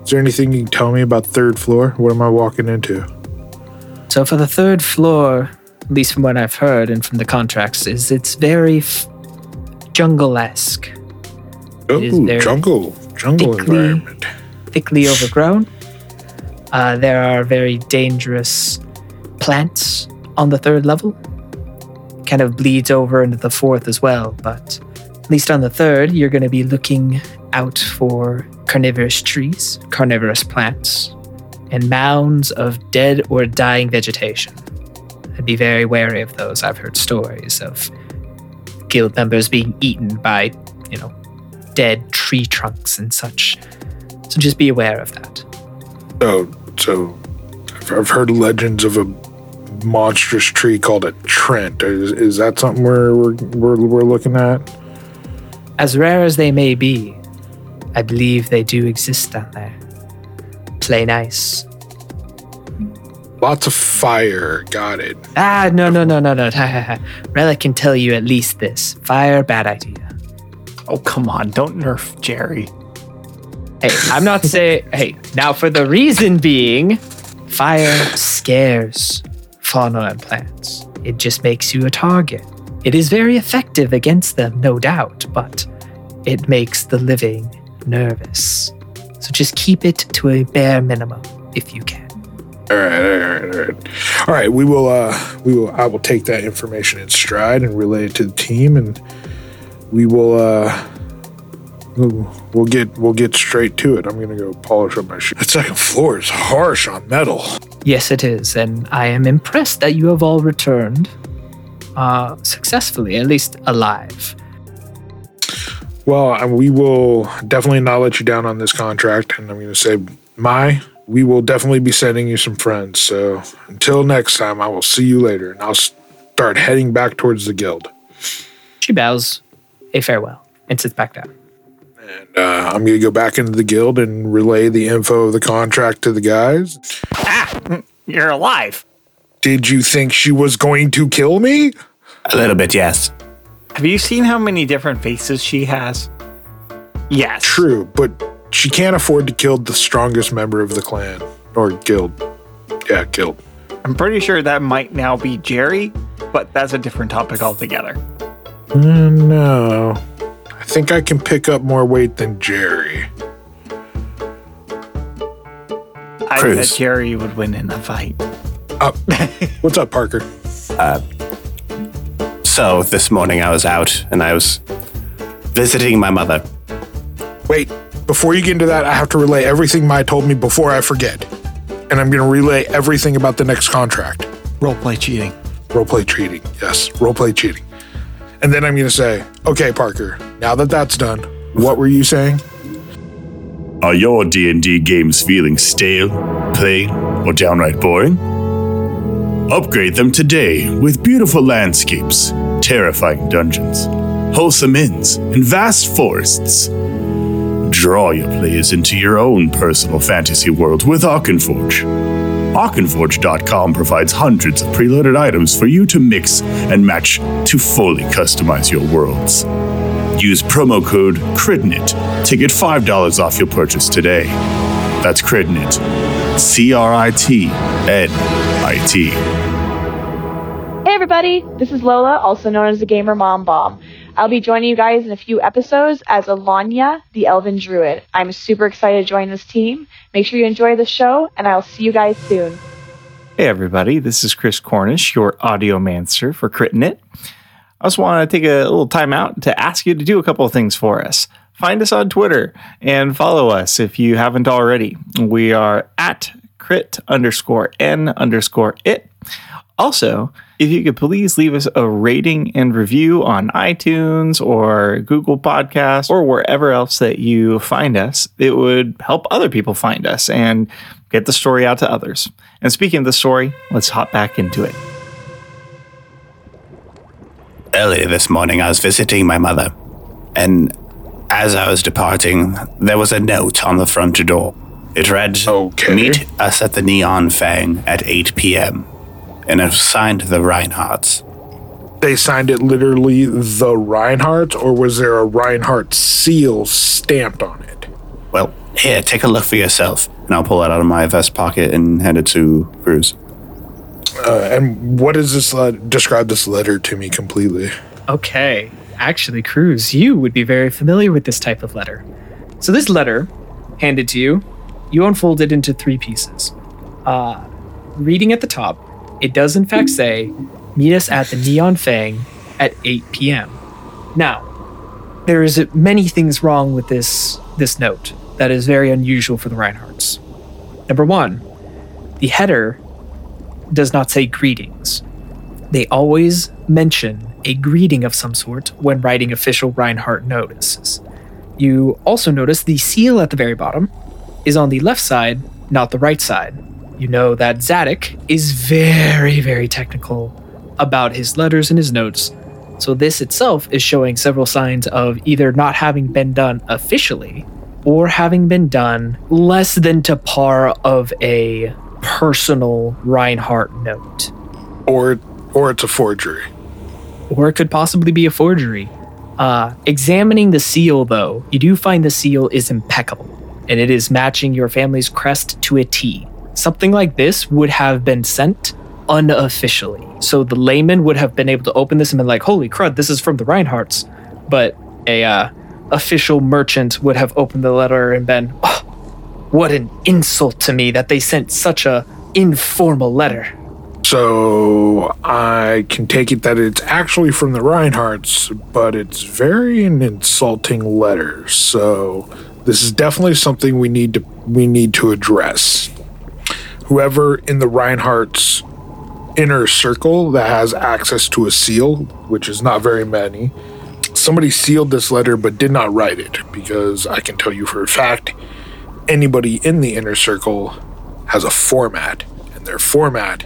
Speaker 3: is there anything you can tell me about third floor? What am I walking into?
Speaker 1: So for the third floor, at least from what I've heard and from the contracts, is it's very f- jungle-esque,
Speaker 3: Oh, jungle, jungle
Speaker 1: thickly-
Speaker 3: environment.
Speaker 1: thickly overgrown. Uh, there are very dangerous plants on the third level. Kind of bleeds over into the fourth as well, but at least on the third, you're going to be looking out for carnivorous trees, carnivorous plants, and mounds of dead or dying vegetation. I'd be very wary of those. I've heard stories of guild members being eaten by, you know, dead tree trunks and such. So just be aware of that.
Speaker 3: So, so I've, heard legends of a monstrous tree called a Treant. Is, is that something we're, we're we're we're looking at?
Speaker 1: As rare as they may be, I believe they do exist down there. Play nice.
Speaker 3: Lots of fire. Got it.
Speaker 1: Ah, no, no, no, no, no. Relic can tell you at least this. Fire, bad idea.
Speaker 2: Oh, come on. Don't nerf Jerry.
Speaker 1: Hey, I'm not saying. Hey, now for the reason being, fire scares fauna and plants. It just makes you a target. It is very effective against them, no doubt, but it makes the living nervous. So just keep it to a bare minimum if you can.
Speaker 3: All right, all right, all right. All right, we will uh we will I will take that information in stride and relay it to the team and we will uh we'll, get we'll get straight to it. I'm going to go polish up my shoe. The second floor is harsh on metal.
Speaker 1: Yes, it is, and I am impressed that you have all returned uh, successfully, at least alive.
Speaker 3: Well, we will definitely not let you down on this contract and I'm going to say my we will definitely be sending you some friends. So until next time, I will see you later and I'll start heading back towards the guild.
Speaker 1: She bows a farewell and sits back down.
Speaker 3: And uh, I'm going to go back into the guild and relay the info of the contract to the guys.
Speaker 2: Ah, you're alive.
Speaker 3: Did you think she was going to kill me?
Speaker 6: A little bit, yes.
Speaker 2: Have you seen how many different faces she has? Yes.
Speaker 3: True, but she can't afford to kill the strongest member of the clan or guild. Yeah, guild.
Speaker 2: I'm pretty sure that might now be Jerry, but that's a different topic altogether.
Speaker 3: Uh, no. I think I can pick up more weight than Jerry.
Speaker 2: I
Speaker 6: Cruz.
Speaker 2: bet Jerry would win in a fight.
Speaker 3: Uh, what's up, Parker?
Speaker 6: So this morning I was out and I was visiting my mother.
Speaker 3: Wait, before you get into that, I have to relay everything Mai told me before I forget. And I'm going to relay everything about the next contract.
Speaker 2: Roleplay cheating.
Speaker 3: Roleplay cheating. Yes, roleplay cheating. And then I'm going to say, okay, Parker, now that that's done, what were you saying?
Speaker 8: Are your D&D games feeling stale, plain, or downright boring? Upgrade them today with beautiful landscapes, terrifying dungeons, wholesome inns, and vast forests. Draw your players into your own personal fantasy world with Arkenforge. Arkenforge.com provides hundreds of preloaded items for you to mix and match to fully customize your worlds. Use promo code CRITNIT to get $5 off your purchase today. That's CRITNIT. C R I T N I T.
Speaker 9: Everybody, this is Lola, also known as the Gamer Mom Bomb. I'll be joining you guys in a few episodes as Alanya, the Elven Druid. I'm super excited to join this team. Make sure you enjoy the show, and I'll see you guys soon.
Speaker 2: Hey, everybody, this is Chris Cornish, your audiomancer for Critnit. I just want to take a little time out to ask you to do a couple of things for us. Find us on Twitter and follow us if you haven't already. We are at crit underscore n underscore it. Also, if you could please leave us a rating and review on iTunes or Google Podcasts or wherever else that you find us, it would help other people find us and get the story out to others. And speaking of the story, let's hop back into it.
Speaker 6: Early this morning, I was visiting my mother, and as I was departing, there was a note on the front door. It read,
Speaker 3: Okay.
Speaker 6: Meet us at the Neon Fang at 8 p.m. And have signed the Reinhardts.
Speaker 3: They signed it literally the Reinhardt, or was there a Reinhardt seal stamped on it?
Speaker 6: Well, here, take a look for yourself. And I'll pull it out of my vest pocket and hand it to Cruz.
Speaker 3: Uh, and what is this? Le- describe this letter to me completely.
Speaker 1: Okay. Actually, Cruz, you would be very familiar with this type of letter. So, this letter, handed to you, you unfold it into three pieces. Uh, reading at the top, it does in fact say, Meet us at the Neon Fang at 8 p.m. Now, there is many things wrong with this this note that is very unusual for the Reinhardts. Number one, the header does not say greetings. They always mention a greeting of some sort when writing official Reinhardt notices. You also notice the seal at the very bottom is on the left side, not the right side. You know that Zadok is very, very technical about his letters and his notes, so this itself is showing several signs of either not having been done officially or having been done less than to par of a personal Reinhardt note.
Speaker 3: Or, or it's a forgery.
Speaker 1: or it could possibly be a forgery. Uh, examining the seal, though, you do find the seal is impeccable, and it is matching your family's crest to a T. Something like this would have been sent unofficially, so the layman would have been able to open this and been like, "Holy crud, this is from the Reinhardts," but a uh, official merchant would have opened the letter and been, "Oh, "What an insult to me that they sent such a informal letter."
Speaker 3: So I can take it that it's actually from the Reinhardts, but it's very an insulting letter. So this is definitely something we need to we need to address. Whoever in the Reinhardts inner circle that has access to a seal, which is not very many, somebody sealed this letter but did not write it because I can tell you for a fact anybody in the inner circle has a format and their format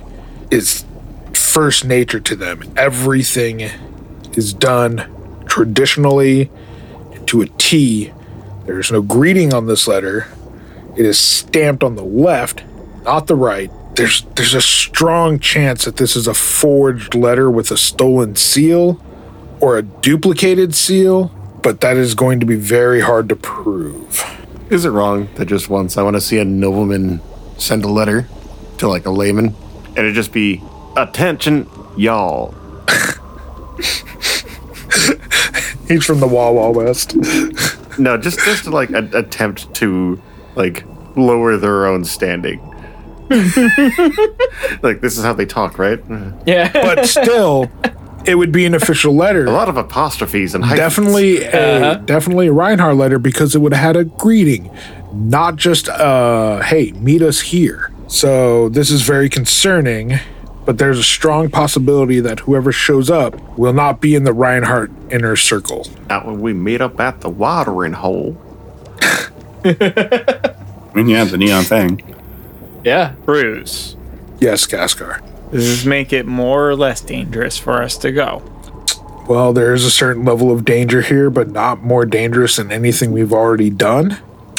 Speaker 3: is first nature to them. Everything is done traditionally to a T. There's no greeting on this letter. It is stamped on the left, not the right. There's there's a strong chance that this is a forged letter with a stolen seal or a duplicated seal, but that is going to be very hard to prove.
Speaker 4: Is it wrong that just once I want to see a nobleman send a letter to like a layman and it just be attention, y'all?
Speaker 3: He's from the Wawa West.
Speaker 4: No, just just to like a, attempt to like lower their own standing. like this is how they talk, right?
Speaker 1: Yeah.
Speaker 3: but still, it would be an official letter.
Speaker 4: A lot of apostrophes and hyphens.
Speaker 3: definitely a definitely a Reinhardt letter because it would have had a greeting, not just uh hey, meet us here. So this is very concerning, but there's a strong possibility that whoever shows up will not be in the Reinhardt inner circle.
Speaker 4: Not when we meet up at the watering hole.
Speaker 5: I mean, yeah, the neon thing.
Speaker 1: Yeah.
Speaker 2: Bruce,
Speaker 3: Yes, Gaskar.
Speaker 2: does this make it more or less dangerous for us to go?
Speaker 3: Well, there is a certain level of danger here, but not more dangerous than anything we've already done.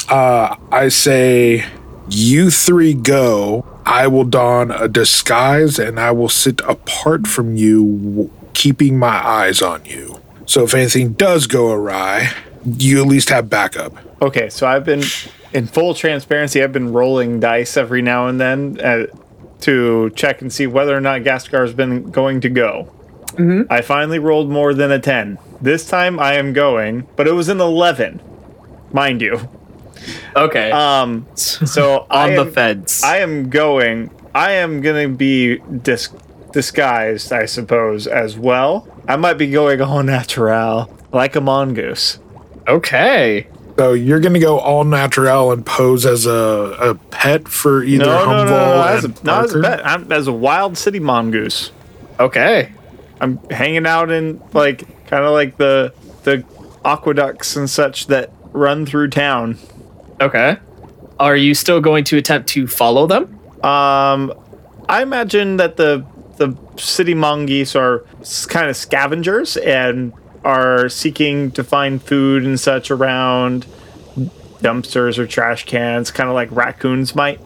Speaker 3: Uh, I say you three go. I will don a disguise and I will sit apart from you, keeping my eyes on you. So if anything does go awry, you at least have backup.
Speaker 2: Okay, so I've been in full transparency, I've been rolling dice every now and then uh, to check and see whether or not Gaskar's been going to go. I finally rolled more than a 10. This time I am going, but it was an 11, mind you.
Speaker 1: Okay.
Speaker 2: Um, so
Speaker 1: on
Speaker 2: I
Speaker 1: the
Speaker 2: am-
Speaker 1: fence.
Speaker 2: I am going. I am going to be dis- disguised, I suppose, as well. I might be going all natural, like a mongoose.
Speaker 1: okay.
Speaker 3: So you're gonna go all natural and pose as a, a pet for either
Speaker 2: No, no, no, no, no, as a,
Speaker 3: and
Speaker 2: not as a
Speaker 3: Parker?
Speaker 2: pet. I'm as a wild city mongoose.
Speaker 1: Okay.
Speaker 2: I'm hanging out in like kind of like the the aqueducts and such that run through town.
Speaker 1: Okay. Are you still going to attempt to follow them?
Speaker 2: Um, I imagine that the the city mongoose are kind of scavengers and are seeking to find food and such around dumpsters or trash cans, kind of like raccoons might.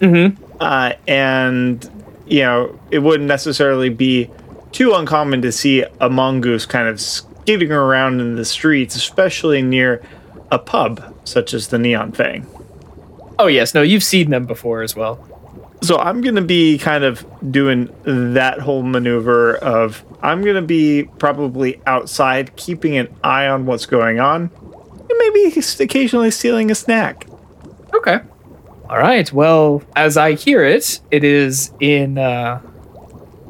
Speaker 1: Mm-hmm.
Speaker 2: Uh, and you know, it wouldn't necessarily be too uncommon to see a mongoose kind of skidding around in the streets, especially near a pub such as the Neon Fang.
Speaker 1: Oh yes, no, you've seen them before as well.
Speaker 2: So I'm going to be kind of doing that whole maneuver of I'm going to be probably outside keeping an eye on what's going on and maybe occasionally stealing a snack.
Speaker 1: Okay. All right. Well, as I hear it, it is in uh,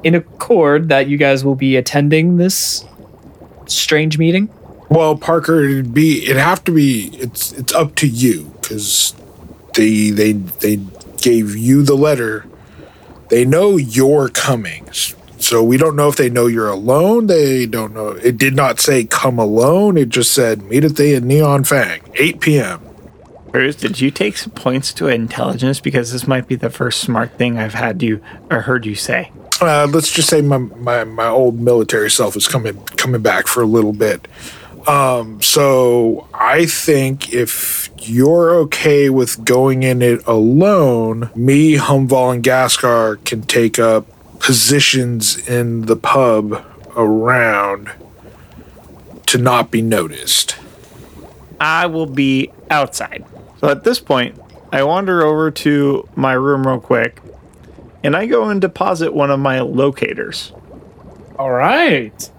Speaker 1: in accord that you guys will be attending this strange meeting.
Speaker 3: Well, Parker, it'd be it'd have to be it's it's up to you because they they they gave you the letter. They know you're coming, so we don't know if they know you're alone. They don't know. It did not say come alone. It just said meet at the Neon Fang, 8 p.m.
Speaker 2: Bruce, did you take some points to intelligence because this might be the first smart thing I've had you or heard you say?
Speaker 3: uh, let's just say my, my my old military self is coming coming back for a little bit. Um, so I think if you're okay with going in it alone, me, Humval, and Gaskar can take up positions in the pub around to not be noticed.
Speaker 2: I will be outside. So at this point, I wander over to my room real quick and I go and deposit one of my locators.
Speaker 1: All right.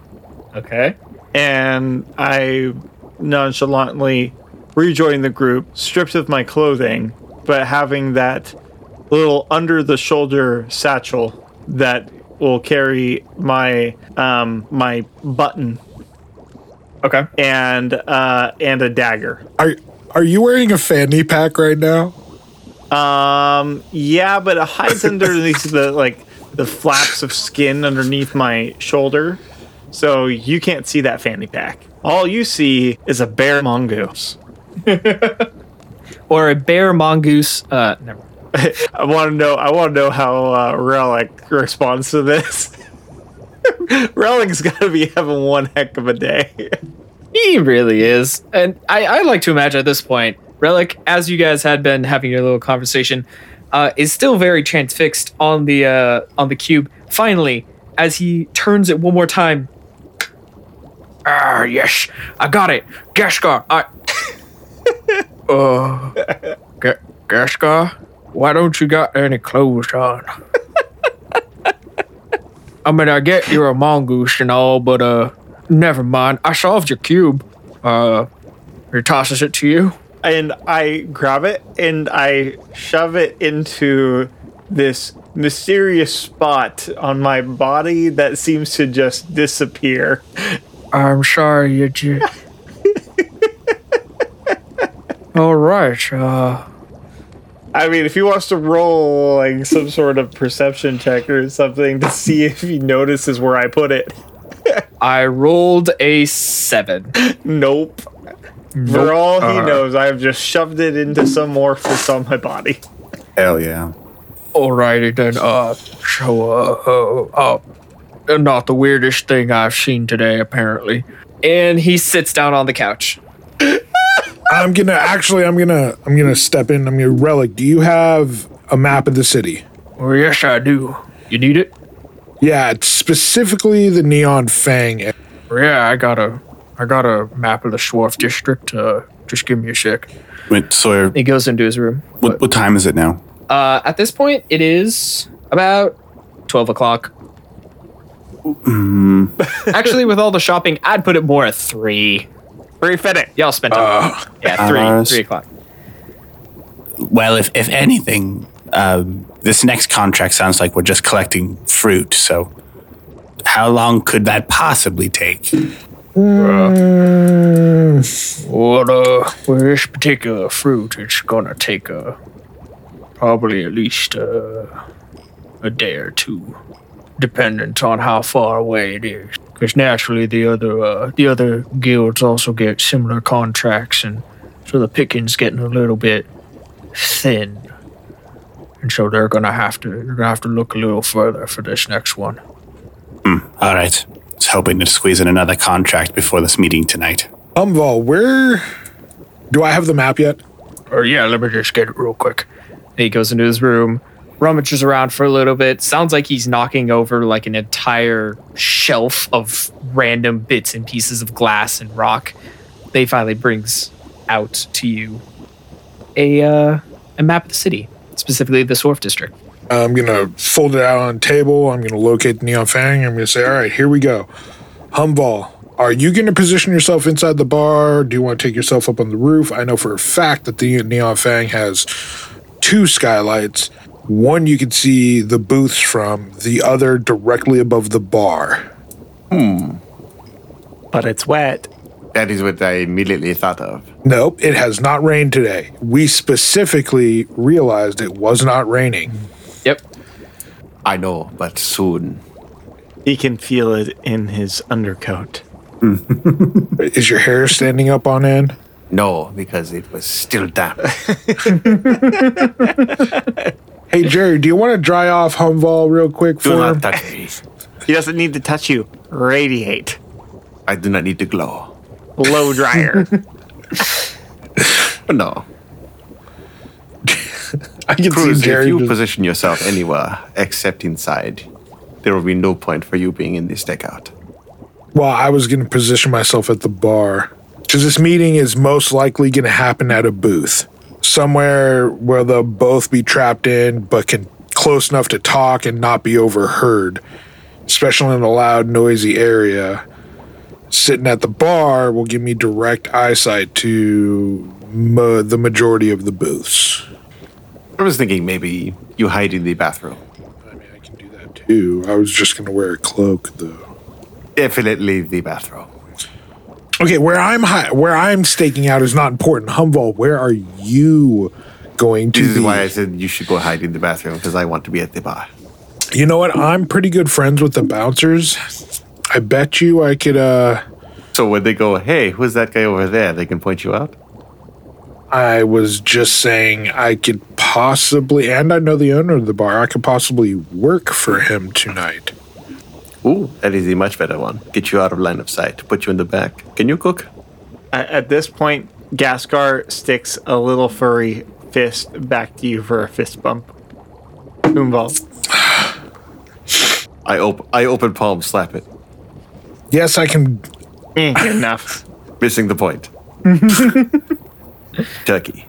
Speaker 1: Okay.
Speaker 2: And I nonchalantly rejoin the group, stripped of my clothing, but having that little under the shoulder satchel that will carry my um my button
Speaker 1: Okay.
Speaker 2: and uh and a dagger.
Speaker 3: Are are you wearing a fanny pack right now?
Speaker 2: Um yeah, but it hides underneath the like the flaps of skin underneath my shoulder. So you can't see that fanny pack. All you see is a bare mongoose.
Speaker 1: Or a bear mongoose. Uh, never.
Speaker 2: I want to know. I want to know how uh, Relic responds to this. Relic's got to be having one heck of a day.
Speaker 1: He really is. And I, I like to imagine at this point, Relic, as you guys had been having your little conversation, uh, is still very transfixed on the uh, on the cube. Finally, as he turns it one more time. Ah, yes, I got it. Gashgar, I. uh, Ga- Gashgar, why don't you got any clothes on? I mean, I get you're a mongoose and all, but uh, never mind. I solved your cube. Uh, he tosses it to you.
Speaker 2: And I grab it and I shove it into this mysterious spot on my body that seems to just disappear.
Speaker 7: I'm sorry, you j- All right. Uh,
Speaker 2: I mean, if he wants to roll like some sort of perception check or something to see if he notices where I put it.
Speaker 1: I rolled a seven.
Speaker 2: Nope. For all he knows, I have just shoved it into some orifice on my body.
Speaker 5: Hell yeah.
Speaker 7: alrighty then. Uh, so uh, uh, uh, not the weirdest thing I've seen today, apparently.
Speaker 1: And he sits down on the couch.
Speaker 3: I'm gonna actually. I'm gonna. I'm gonna step in. I'm gonna relic. Do you have a map of the city?
Speaker 7: Well, yes, I do. You need it?
Speaker 3: Yeah, it's specifically the Neon Fang.
Speaker 7: Yeah, I got a, I got a map of the Schwarf district. Uh, Just give me a sec.
Speaker 5: Wait, Sawyer,
Speaker 1: He goes into his room.
Speaker 5: what, what time is it now?
Speaker 1: Uh, at this point, it is about 12 o'clock. Actually, with all the shopping, I'd put it more at 3.
Speaker 2: Very fitting.
Speaker 1: Y'all spent time. yeah, 3.
Speaker 5: Uh,
Speaker 1: 3 o'clock.
Speaker 6: Well, if, if anything, um, this next contract sounds like we're just collecting fruit. So, how long could that possibly take?
Speaker 7: What uh, with this particular fruit, it's gonna take uh, probably at least uh, a day or two, dependent on how far away it is. Because naturally, the other uh, the other guilds also get similar contracts, and so the picking's getting a little bit thin, and so they're gonna have to they're gonna have to look a little further for this next one.
Speaker 6: All right. I was hoping to squeeze in another contract before this meeting tonight.
Speaker 3: Humval, where do I have the map yet?
Speaker 7: Or yeah, let me just get it real quick.
Speaker 1: He goes into his room, rummages around for a little bit. Sounds like he's knocking over like an entire shelf of random bits and pieces of glass and rock. They finally brings out to you a uh, a map of the city, specifically the Swarf district.
Speaker 3: I'm gonna fold it out on the table. I'm gonna locate the neon fang. I'm gonna say, all right, here we go. Humval, are you gonna position yourself inside the bar? Do you want to take yourself up on the roof? I know for a fact that the neon fang has two skylights. One you can see the booths from, the other directly above the bar. Hmm.
Speaker 2: But it's wet.
Speaker 4: That is what I immediately thought of.
Speaker 3: Nope, it has not rained today. We specifically realized it was not raining.
Speaker 1: Yep.
Speaker 4: I know, but soon.
Speaker 2: He can feel it in his undercoat.
Speaker 3: Is your hair standing up on end?
Speaker 4: No, because it was still damp.
Speaker 3: Hey Jerry, do you want to dry off Humval real quick for
Speaker 4: Do
Speaker 3: for
Speaker 4: not
Speaker 3: him?
Speaker 4: touch me.
Speaker 2: He doesn't need to touch you. Radiate.
Speaker 4: I do not need to glow.
Speaker 2: Blow dryer.
Speaker 4: No.
Speaker 3: I can
Speaker 4: Cruz,
Speaker 3: see Jerry.
Speaker 4: if you
Speaker 3: just-
Speaker 4: position yourself anywhere except inside, there will be no point for you being in this deck-out.
Speaker 3: well, I was going to position myself at the bar because this meeting is most likely going to happen at a booth somewhere where they'll both be trapped in, but can close enough to talk and not be overheard, especially in a loud, noisy area. Sitting at the bar will give me direct eyesight to mo- the majority of the booths.
Speaker 4: I was thinking maybe you hide in the bathroom.
Speaker 3: I mean, I can do that too. I was just going to wear a cloak though.
Speaker 4: Definitely the bathroom.
Speaker 3: Okay, where I'm hi- where I'm staking out is not important. Humval, where are you going to
Speaker 4: This is
Speaker 3: be?
Speaker 4: why I said you should go hide in the bathroom because I want to be at the bar.
Speaker 3: you know what? I'm pretty good friends with the bouncers. I bet you I could. uh
Speaker 4: So when they go, hey, who's that guy over there? They can point you out.
Speaker 3: I was just saying I could possibly, and I know the owner of the bar. I could possibly work for him tonight.
Speaker 4: Ooh, that is a much better one. Get you out of line of sight. Put you in the back. Can you cook?
Speaker 2: at, at this point, Gaskar sticks a little furry fist back to you for a fist bump. Humval.
Speaker 4: I op- I open palm, slap it.
Speaker 3: Yes, I can.
Speaker 2: Eh, good enough.
Speaker 4: Missing the point. Turkey.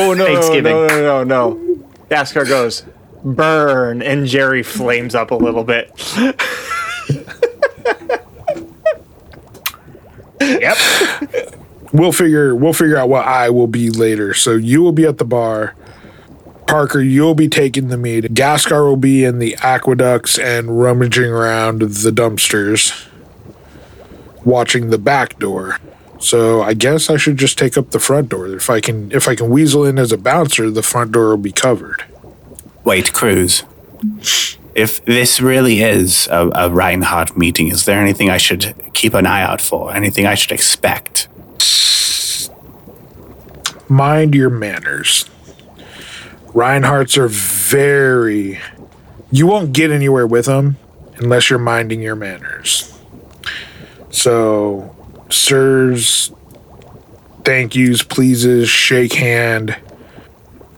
Speaker 2: Oh no,
Speaker 1: Thanksgiving.
Speaker 2: no, no, no, no. Gaskar goes, burn, and Jerry flames up a little bit. Yep.
Speaker 3: We'll figure. We'll figure out what I will be later. So you will be at the bar. Parker, you'll be taking the meet. Gaskar will be in the aqueducts and rummaging around the dumpsters, watching the back door. So I guess I should just take up the front door. If I can, if I can weasel in as a bouncer, the front door will be covered.
Speaker 6: Wait, Cruz. If this really is a, a Reinhardt meeting, is there anything I should keep an eye out for? Anything I should expect?
Speaker 3: Mind your manners. Reinhardts are very. You won't get anywhere with them unless you're minding your manners. So, sirs, thank yous, pleases, shake hand,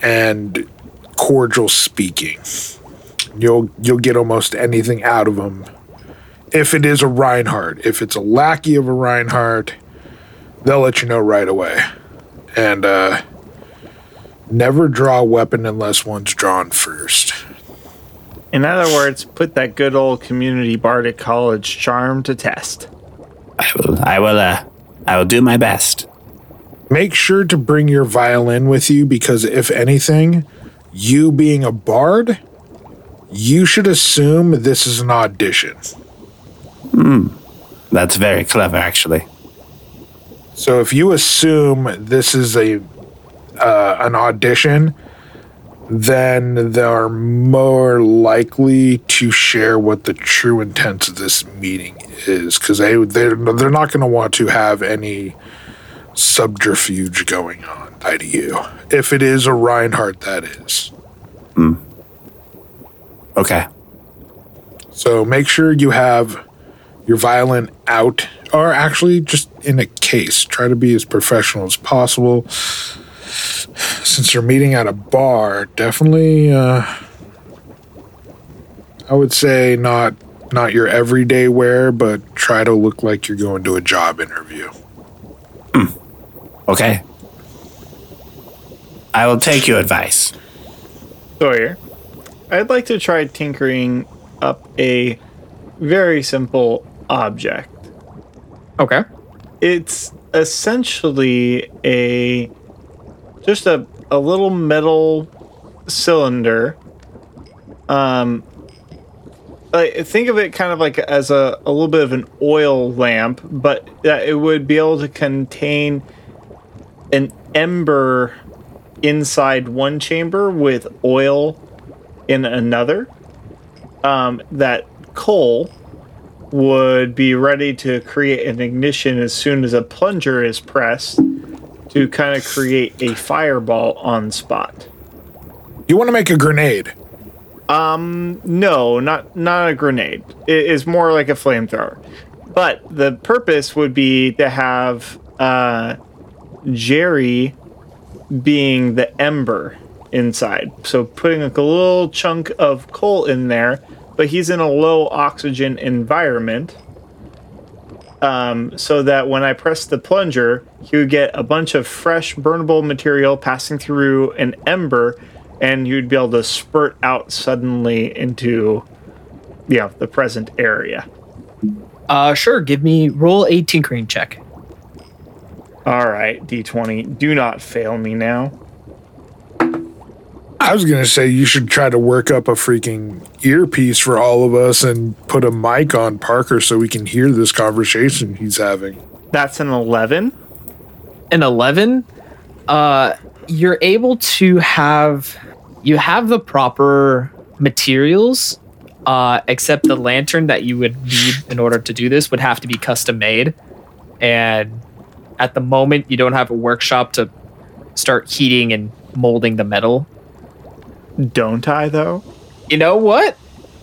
Speaker 3: and cordial speaking. You'll you'll get almost anything out of them. If it is a Reinhardt, if it's a lackey of a Reinhardt, they'll let you know right away. And uh, never draw a weapon unless one's drawn first.
Speaker 2: In other words, put that good old community bardic college charm to test.
Speaker 6: I will. I will. Uh, I will do my best.
Speaker 3: Make sure to bring your violin with you because, if anything, you being a bard, you should assume this is an audition. Hmm.
Speaker 6: That's very clever, actually.
Speaker 3: So if you assume this is a uh, an audition, then they're more likely to share what the true intent of this meeting is, because they they're, they're not going to want to have any subterfuge going on by to you. If it is a Reinhardt, that is.
Speaker 6: Okay.
Speaker 3: So make sure you have your violin out, or actually just in a case. Try to be as professional as possible. Since you're meeting at a bar, definitely, uh, I would say not not your everyday wear, but try to look like you're going to a job interview.
Speaker 6: Okay. I will take your advice.
Speaker 2: Sawyer, I'd like to try tinkering up a very simple object.
Speaker 1: Okay.
Speaker 2: It's essentially a just a, a little metal cylinder. Um like, think of it kind of like as a, a little bit of an oil lamp, but that it would be able to contain an ember inside one chamber with oil in another. Um, that coal would be ready to create an ignition as soon as a plunger is pressed to kind of create a fireball on spot.
Speaker 3: You want to make a grenade.
Speaker 2: Um, No, not not a grenade. It is more like a flamethrower. But the purpose would be to have uh, Jerry being the ember inside. So putting like a little chunk of coal in there, but he's in a low oxygen environment. Um, so that when I press the plunger, he would get a bunch of fresh burnable material passing through an ember, and you'd be able to spurt out suddenly into, yeah, the present area.
Speaker 1: Uh, sure. Give me roll a tinkering check.
Speaker 2: All right, D20, do not fail me now.
Speaker 3: I was gonna say you should try to work up a freaking earpiece for all of us and put a mic on Parker so we can hear this conversation he's having.
Speaker 2: That's an 11.
Speaker 1: An eleven. Uh, you're able to have you have the proper materials. Uh, except the lantern that you would need in order to do this would have to be custom made, and at the moment you don't have a workshop to start heating and molding the metal.
Speaker 2: Don't I, though?
Speaker 1: you know what?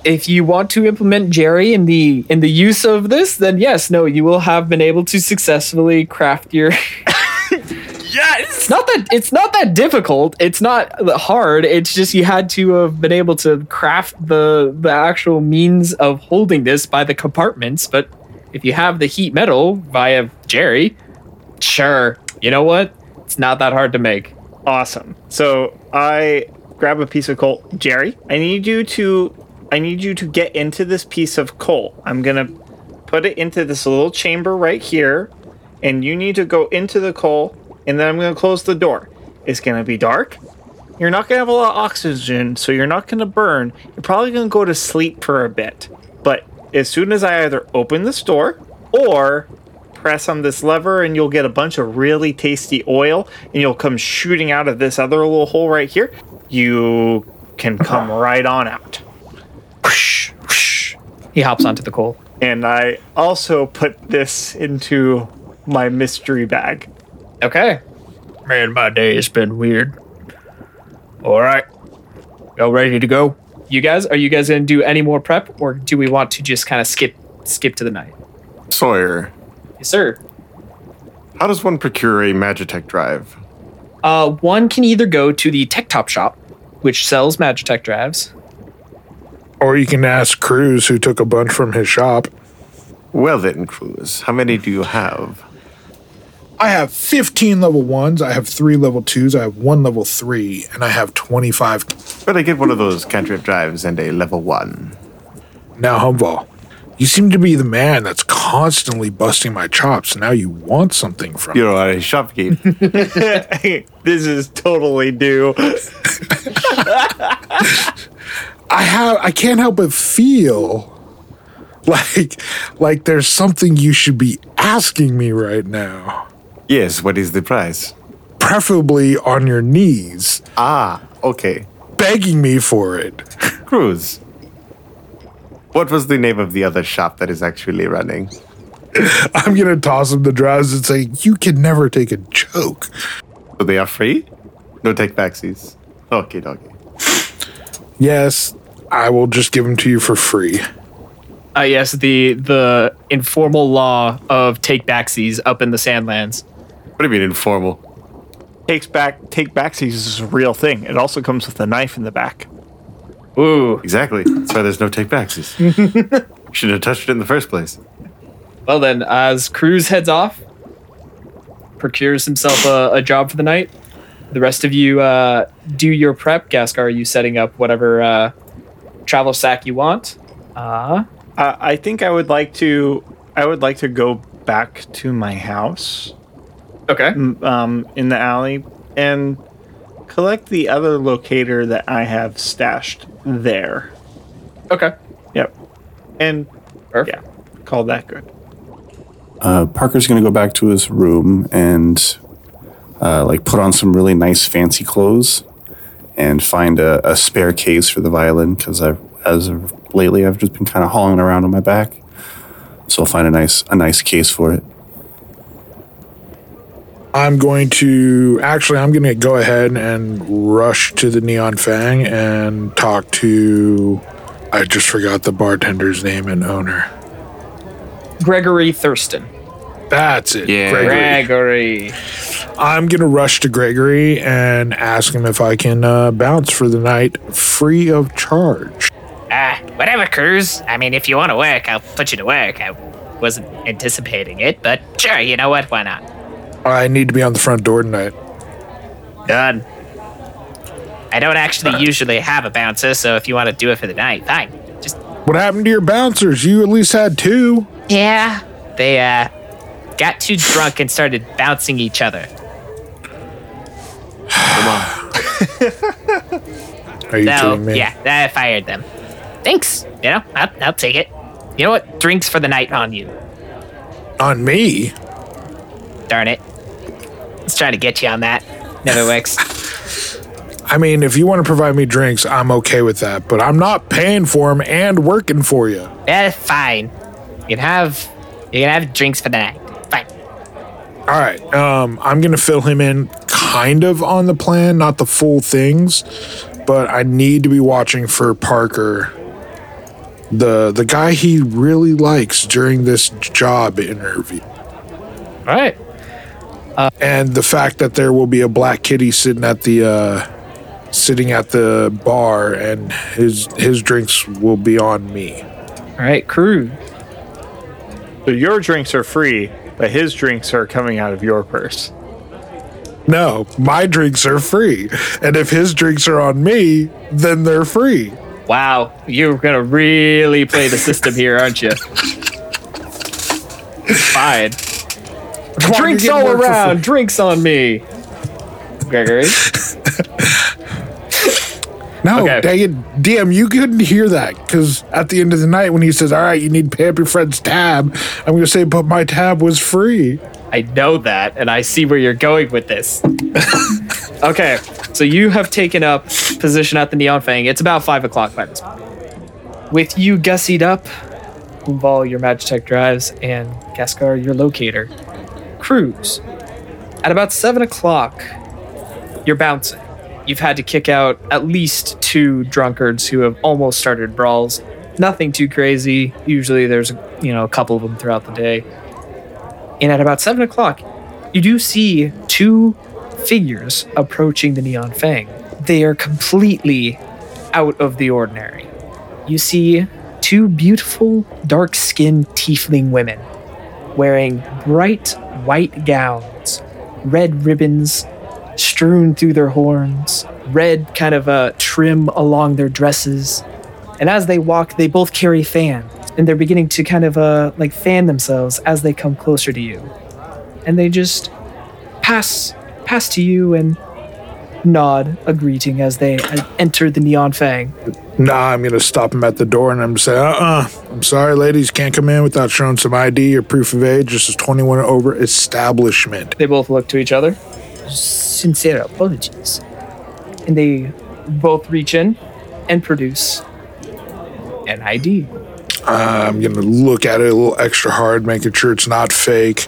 Speaker 1: If you want to implement Jerry in the in the use of this, then yes, no, you will have been able to successfully craft your. yes. It's not that it's not that difficult. It's not hard. It's just you had to have been able to craft the the actual means of holding this by the compartments. But if you have the heat metal via Jerry, sure. You know what? It's not that hard to make.
Speaker 2: Awesome. So I grab a piece of coal. Jerry, I need you to I need you to get into this piece of coal. I'm gonna put it into this little chamber right here, and you need to go into the coal, and then I'm gonna close the door. It's gonna be dark. You're not gonna have a lot of oxygen, so you're not gonna burn. You're probably gonna go to sleep for a bit. But as soon as I either open this door or press on this lever and you'll get a bunch of really tasty oil and you'll come shooting out of this other little hole right here. You can come right on out.
Speaker 1: Whoosh, whoosh. He hops onto the coal.
Speaker 2: And I also put this into my mystery bag.
Speaker 1: Okay.
Speaker 7: Man, my day has been weird. All right. Y'all ready to go?
Speaker 1: You guys, are you guys gonna do any more prep, or do we want to just kind of skip skip to the night?
Speaker 4: Sawyer,
Speaker 1: Yes, sir.
Speaker 4: how does one procure a Magitech drive?
Speaker 1: Uh, one can either go to the Tech Top shop, which sells Magitech drives.
Speaker 3: Or you can ask Cruz, who took a bunch from his shop.
Speaker 4: Well then, Cruz, how many do you have?
Speaker 3: I have 15 level ones, I have three level twos, I have one level three, and I have 25.
Speaker 4: But I get one of those cantrip drives and a level one.
Speaker 3: Now, Humval, you seem to be the man that's constantly busting my chops. Now you want something from me.
Speaker 4: You are a shopkeep.
Speaker 2: this is totally due.
Speaker 3: I have I can't help but feel like like there's something you should be asking me right now.
Speaker 4: yes, what is the price?
Speaker 3: Preferably on your knees,
Speaker 4: Ah, okay.
Speaker 3: begging me for it.
Speaker 4: Cruz. What was the name of the other shop that is actually running?
Speaker 3: I'm gonna toss him the drives and say, You can never take a joke.
Speaker 4: So they are free? No take backsies. Okay, doggy.
Speaker 3: Yes, I will just give them to you for free.
Speaker 1: Uh, yes, the the informal law of take backsies up in the Sandlands.
Speaker 4: What do you mean informal?
Speaker 2: Takes back take backsies is a real thing. It also comes with a knife in the back.
Speaker 1: Ooh.
Speaker 4: Exactly. That's why there's no take backsies. Shouldn't have touched it in the first place.
Speaker 1: Well then, as Cruz heads off, procures himself a, a job for the night. The rest of you uh, do your prep. Gaskar, are you setting up whatever uh, travel sack you want? Uh,
Speaker 2: Uh, I think I would like to. I would like to go back to my house,
Speaker 1: okay.
Speaker 2: um, in the alley, and collect the other locator that I have stashed there.
Speaker 1: Okay.
Speaker 2: Yep, and
Speaker 1: Perfect.
Speaker 2: yeah, call that good.
Speaker 5: Uh, Parker's going to go back to his room and uh, like put on some really nice fancy clothes and find a, a spare case for the violin because I've as of lately I've just been kind of hauling around on my back, so I'll find a nice a nice case for it.
Speaker 3: I'm going to actually I'm going to go ahead and rush to the Neon Fang and talk to I just forgot the bartender's name and owner.
Speaker 1: Gregory Thurston.
Speaker 3: That's it.
Speaker 4: Yeah.
Speaker 3: Gregory.
Speaker 1: Gregory.
Speaker 3: I'm going to rush to Gregory and ask him if I can uh, bounce for the night free of charge.
Speaker 10: Ah, whatever, Cruz. I mean, if you want to work, I'll put you to work. I wasn't anticipating it, but sure, you know what? Why not?
Speaker 3: I need to be on the front door tonight.
Speaker 10: Done. I don't actually usually have a bouncer, so if you want to do it for the night, fine. Just
Speaker 3: What happened to your bouncers? You at least had two.
Speaker 10: yeah, they uh got too drunk and started bouncing each other. Come on.
Speaker 3: Are you
Speaker 10: So
Speaker 3: kidding me?
Speaker 10: yeah, I fired them. Thanks. You know, I'll, I'll take it. You know what? Drinks for the night on you.
Speaker 3: On me?
Speaker 10: Darn it. Let's try to get you on that. Never works.
Speaker 3: I mean, if you want to provide me drinks, I'm okay with that. But I'm not paying for them and working for you.
Speaker 10: Yeah, fine. You can have you can have drinks for the night. Fine.
Speaker 3: All right. Um, I'm gonna fill him in kind of on the plan, not the full things, but I need to be watching for Parker, the the guy he really likes during this job interview,
Speaker 1: All right.
Speaker 3: And the fact that there will be a black kitty sitting at the uh, sitting at the bar, and his his drinks will be on me.
Speaker 1: All right, crew.
Speaker 2: So your drinks are free, but his drinks are coming out of your purse.
Speaker 3: No, my drinks are free, and if his drinks are on me, then they're free.
Speaker 1: Wow, you're gonna really play the system here, aren't you? Fine.
Speaker 3: Come on,
Speaker 1: Drinks all
Speaker 3: getting work for
Speaker 1: around. Drinks on me. Gregory.
Speaker 3: No,
Speaker 1: Okay.
Speaker 3: dang it, DM, you couldn't hear that because at the end of the night, when he says, "All right, you need to pay up your friend's tab," I'm going to say, "But my tab was free."
Speaker 1: I know that, and I see where you're going with this. okay, so you have taken up position at the Neon Fang. It's about five o'clock by this point. With you gussied up, Humval, your Magitech drives, and Gaskar, your locator. Cruz. At about seven o'clock, you're bouncing. You've had to kick out at least two drunkards who have almost started brawls. Nothing too crazy. Usually there's, you know, a couple of them throughout the day. And at about seven o'clock, you do see two figures approaching the Neon Fang. They are completely out of the ordinary. You see two beautiful, dark skinned tiefling women wearing bright white gowns, red ribbons strewn through their horns, red kind of uh, trim along their dresses. And as they walk, they both carry fans, and they're beginning to kind of uh, like fan themselves as they come closer to you. And they just pass pass to you and nod a greeting as they uh, enter the Neon Fang.
Speaker 3: Nah, I'm gonna stop him at the door and I'm gonna say, uh-uh. I'm sorry, ladies, can't come in without showing some ID or proof of age. This is 21 and over establishment.
Speaker 1: They both look to each other. Sincere apologies. And they both reach in and produce an ID.
Speaker 3: I'm gonna look at it a little extra hard, making sure it's not fake.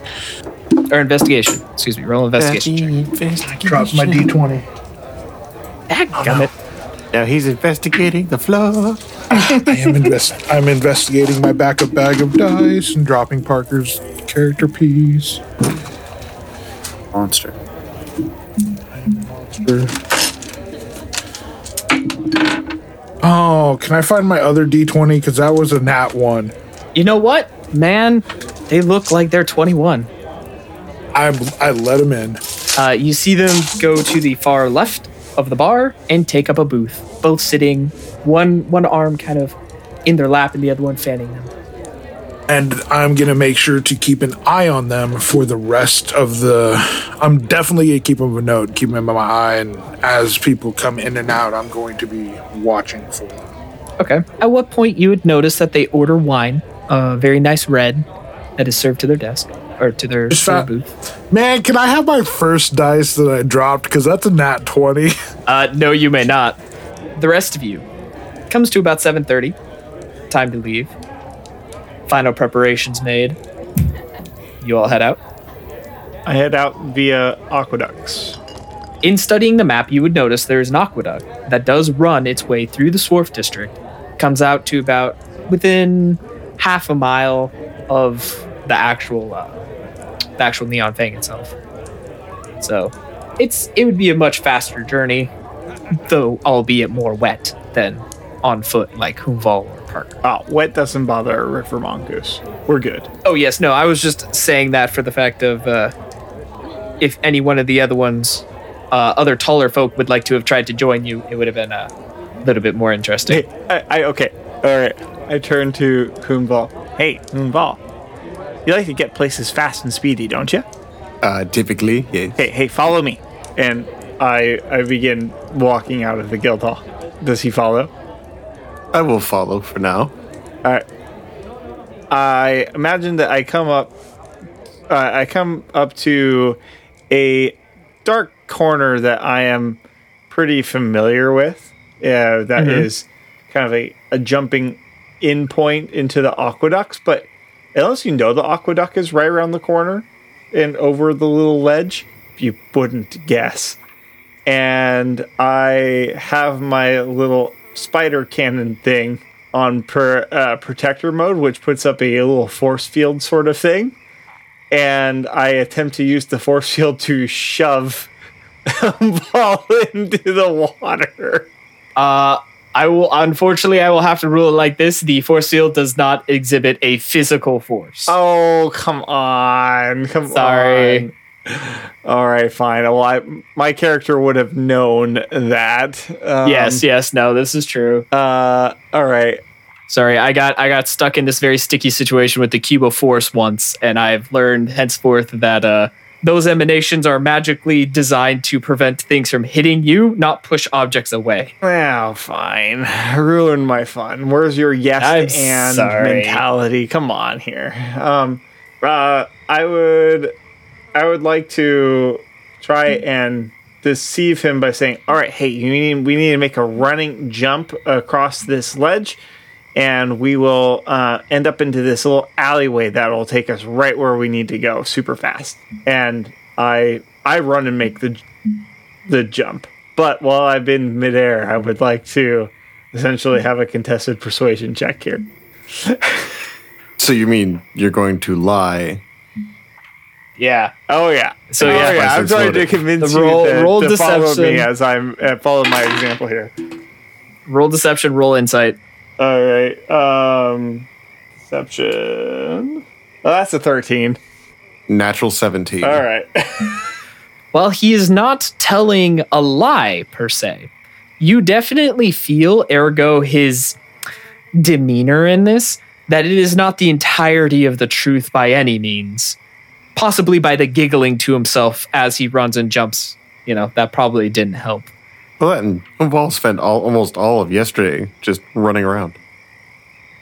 Speaker 1: Or investigation. Excuse me, roll investigation. check.
Speaker 3: Drop my D20.
Speaker 1: Gummit.
Speaker 4: Now he's investigating the floor.
Speaker 3: I am invest- I'm investigating my backup bag of dice and dropping Parker's character piece.
Speaker 5: Monster.
Speaker 3: Oh, can I find my other D20? Because that was a nat one.
Speaker 1: You know what? Man, they look like they're 21.
Speaker 3: I I let him in.
Speaker 1: Uh, you see them go to the far left of the bar and take up a booth, both sitting, one one arm kind of in their lap and the other one fanning them.
Speaker 3: and I'm gonna make sure to keep an eye on them for the rest of the. I'm definitely gonna keep them a note, keep them in my eye, and as people come in and out, I'm going to be watching for them.
Speaker 1: Okay. At what point you would notice that they order wine, a very nice red, that is served to their desk or to their,
Speaker 3: Just
Speaker 1: to their booth.
Speaker 3: Man, can I have my first dice that I dropped? Because that's a nat twenty.
Speaker 1: Uh, no, you may not. The rest of you comes to about 7:30. Time to leave. Final preparations made. You all head out.
Speaker 2: I head out via aqueducts.
Speaker 1: In studying the map, you would notice there is an aqueduct that does run its way through the Swarf district, comes out to about within half a mile of the actual uh, the actual Neon Fang itself. So, it's it would be a much faster journey, though albeit more wet than on foot like Humval or Parker.
Speaker 2: Oh, wet doesn't bother a River Mongoose. We're good.
Speaker 1: Oh yes, no, I was just saying that for the fact of uh, if any one of the other ones, uh, other taller folk would like to have tried to join you, it would have been a little bit more interesting.
Speaker 2: Hey, I, I okay. All right. I turn to Humval. Hey, Humval. You like to get places fast and speedy, don't you?
Speaker 4: Uh, typically, yes.
Speaker 2: Hey, hey, follow me. And I I begin walking out of the guild hall. Does he follow?
Speaker 4: I will follow for now.
Speaker 2: All right. I imagine that I come up. Uh, I come up to a dark corner that I am pretty familiar with. Yeah, that is kind of a, a jumping in point into the aqueducts. But unless you know the aqueduct is right around the corner and over the little ledge, you wouldn't guess. And I have my little spider cannon thing on per, uh, protector mode, which puts up a little force field sort of thing. And I attempt to use the force field to shove a ball into the water.
Speaker 1: Uh, I will unfortunately I will have to rule it like this: the force field does not exhibit a physical force.
Speaker 2: Oh, come on. Come on.
Speaker 1: Sorry.
Speaker 2: on. All right, fine. Well, I, my character would have known that. Um,
Speaker 1: yes, yes, no, this is true.
Speaker 2: Uh, all right.
Speaker 1: Sorry, I got I got stuck in this very sticky situation with the cube of force once, and I've learned henceforth that uh, those emanations are magically designed to prevent things from hitting you, not push objects away.
Speaker 2: Well, fine. Ruin my fun. Where's your yes
Speaker 1: I'm
Speaker 2: and
Speaker 1: sorry.
Speaker 2: mentality? Come on here. Um, uh, I would, I would like to try and deceive him by saying, "All right, hey, you need, we need to make a running jump across this ledge." And we will uh, end up into this little alleyway that'll take us right where we need to go, super fast. And I, I run and make the, the jump. But while I've been midair, I would like to essentially have a contested persuasion check here.
Speaker 4: So you mean you're going to lie?
Speaker 1: Yeah.
Speaker 2: Oh yeah.
Speaker 1: So,
Speaker 2: oh,
Speaker 1: yeah.
Speaker 2: yeah. I'm
Speaker 4: License
Speaker 2: trying to
Speaker 4: loaded.
Speaker 2: convince
Speaker 1: The roll-
Speaker 2: you to,
Speaker 1: roll
Speaker 2: to follow me
Speaker 1: deception.
Speaker 2: as I'm uh, follow my example here.
Speaker 1: Roll deception, roll insight.
Speaker 2: All right. Um, deception. Oh, that's a thirteen.
Speaker 4: Natural 17.
Speaker 2: All right.
Speaker 1: While he is not telling a lie per se, you definitely feel, ergo his demeanor in this, that it is not the entirety of the truth by any means. Possibly by the giggling to himself as he runs and jumps. You know, that probably didn't help.
Speaker 4: Well, that and Wall spent all, almost all of yesterday just running around.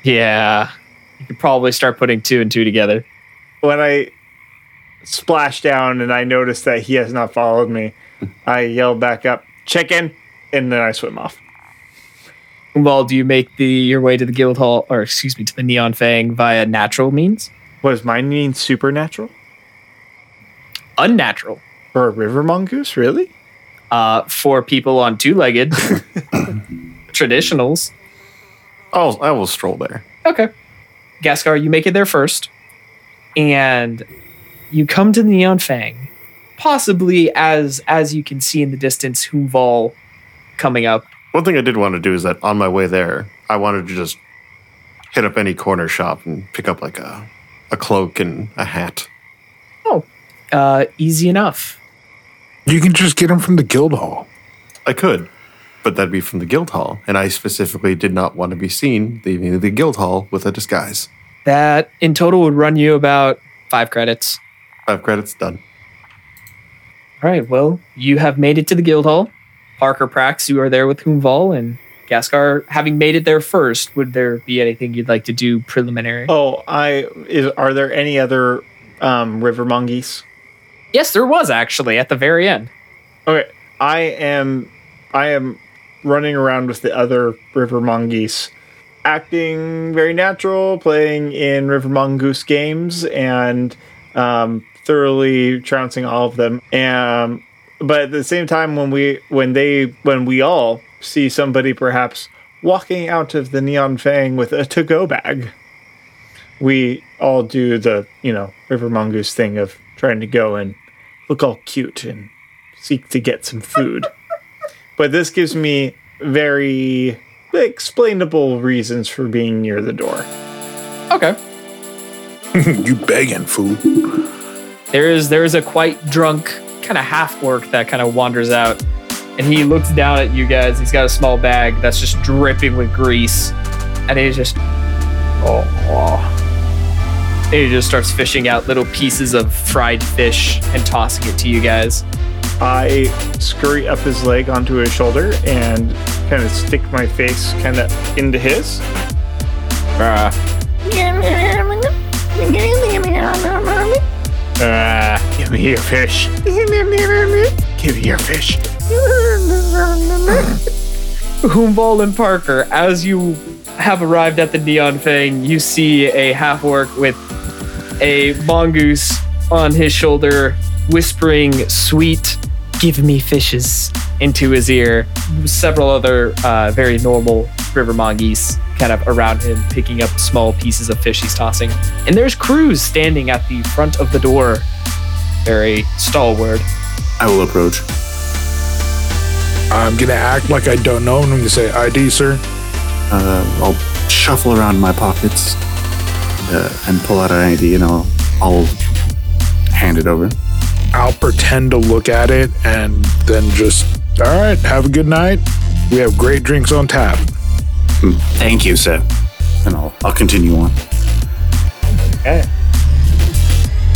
Speaker 1: Yeah. You could probably start putting two and two together.
Speaker 2: when I splash down and I notice that he has not followed me, I yell back up, chicken, and then I swim off.
Speaker 1: Well, do you make the your way to the guild hall, or excuse me, to the Neon Fang via natural means?
Speaker 2: Was does mine mean supernatural?
Speaker 1: Unnatural.
Speaker 2: For a river mongoose, really?
Speaker 1: Uh, for people on two-legged traditionals.
Speaker 4: I'll, I will stroll there.
Speaker 1: Okay. Gaskar, you make it there first. And you come to the Neon Fang. Possibly as as you can see in the distance, Humval coming up.
Speaker 4: One thing I did want to do is that on my way there, I wanted to just hit up any corner shop and pick up like a, a cloak and a hat.
Speaker 1: Oh. Uh easy enough.
Speaker 3: You can just get them from the guild hall.
Speaker 4: I could, but that'd be from the guild hall, and I specifically did not want to be seen leaving the guild hall with a disguise.
Speaker 1: That in total would run you about five credits.
Speaker 4: Five credits done.
Speaker 1: All right, well, you have made it to the guild hall. Parker Prax, you are there with Humval and Gaskar. Having made it there first, would there be anything you'd like to do preliminary?
Speaker 2: Oh, I is are there any other um, river mongoose?
Speaker 1: Yes, there was actually at the very end.
Speaker 2: Okay, I am I am running around with the other river mongoose, acting very natural, playing in river mongoose games, and um, thoroughly trouncing all of them. And but at the same time, when we when they when we all see somebody perhaps walking out of the neon fang with a to-go bag, we all do the you know river mongoose thing of trying to go and look all cute and seek to get some food. but this gives me very explainable reasons for being near the door.
Speaker 1: Okay.
Speaker 3: you begging, fool.
Speaker 1: There is there is a quite drunk kind of half orc that kind of wanders out, and he looks down at you guys. He's got a small bag that's just dripping with grease, and he's just oh. oh. And he just starts fishing out little pieces of fried fish and tossing it to you guys.
Speaker 2: I scurry up his leg onto his shoulder and kind of stick my face kind of into his. Uh, uh, give me your fish. Give me your fish.
Speaker 1: Humval and Parker, as you have arrived at the Neon Fang, you see a half orc with a mongoose on his shoulder, whispering sweet, give me fishes into his ear. Several other uh, very normal river mongoose kind of around him, picking up small pieces of fish he's tossing. And there's Cruz standing at the front of the door, very stalwart.
Speaker 5: I will approach.
Speaker 3: I'm gonna act like I don't know, and I'm gonna say ID, sir.
Speaker 5: Uh, I'll shuffle around my pockets uh, and pull out an ID, and I'll, I'll hand it over.
Speaker 3: I'll pretend to look at it and then just, all right, have a good night. We have great drinks on tap.
Speaker 6: Thank you, sir.
Speaker 5: And I'll, I'll continue on.
Speaker 4: Okay.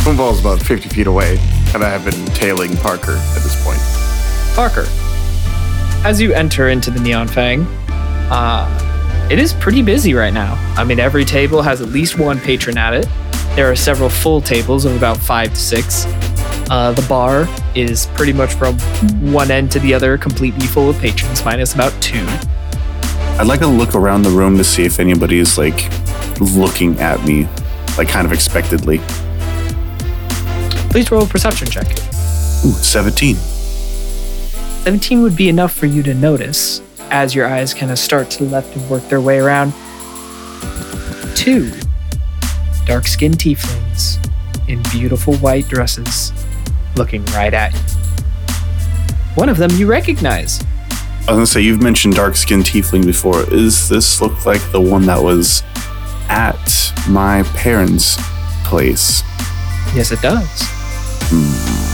Speaker 4: Humval's about 50 feet away, and I have been tailing Parker at this point.
Speaker 1: Parker, as you enter into the Neon Fang, uh, it is pretty busy right now. I mean, every table has at least one patron at it. There are several full tables of about five to six. Uh, the bar is pretty much from one end to the other, completely full of patrons, minus about two.
Speaker 5: I'd like to look around the room to see if anybody is like looking at me, like kind of expectedly.
Speaker 1: Please roll a perception check.
Speaker 5: Ooh, 17.
Speaker 1: 17 would be enough for you to notice as your eyes kind of start to the left and work their way around. Two dark skinned tieflings in beautiful white dresses looking right at you. One of them you recognize.
Speaker 5: I was gonna say you've mentioned dark skinned tiefling before. Is this look like the one that was at my parents' place?
Speaker 1: Yes, it does. Hmm.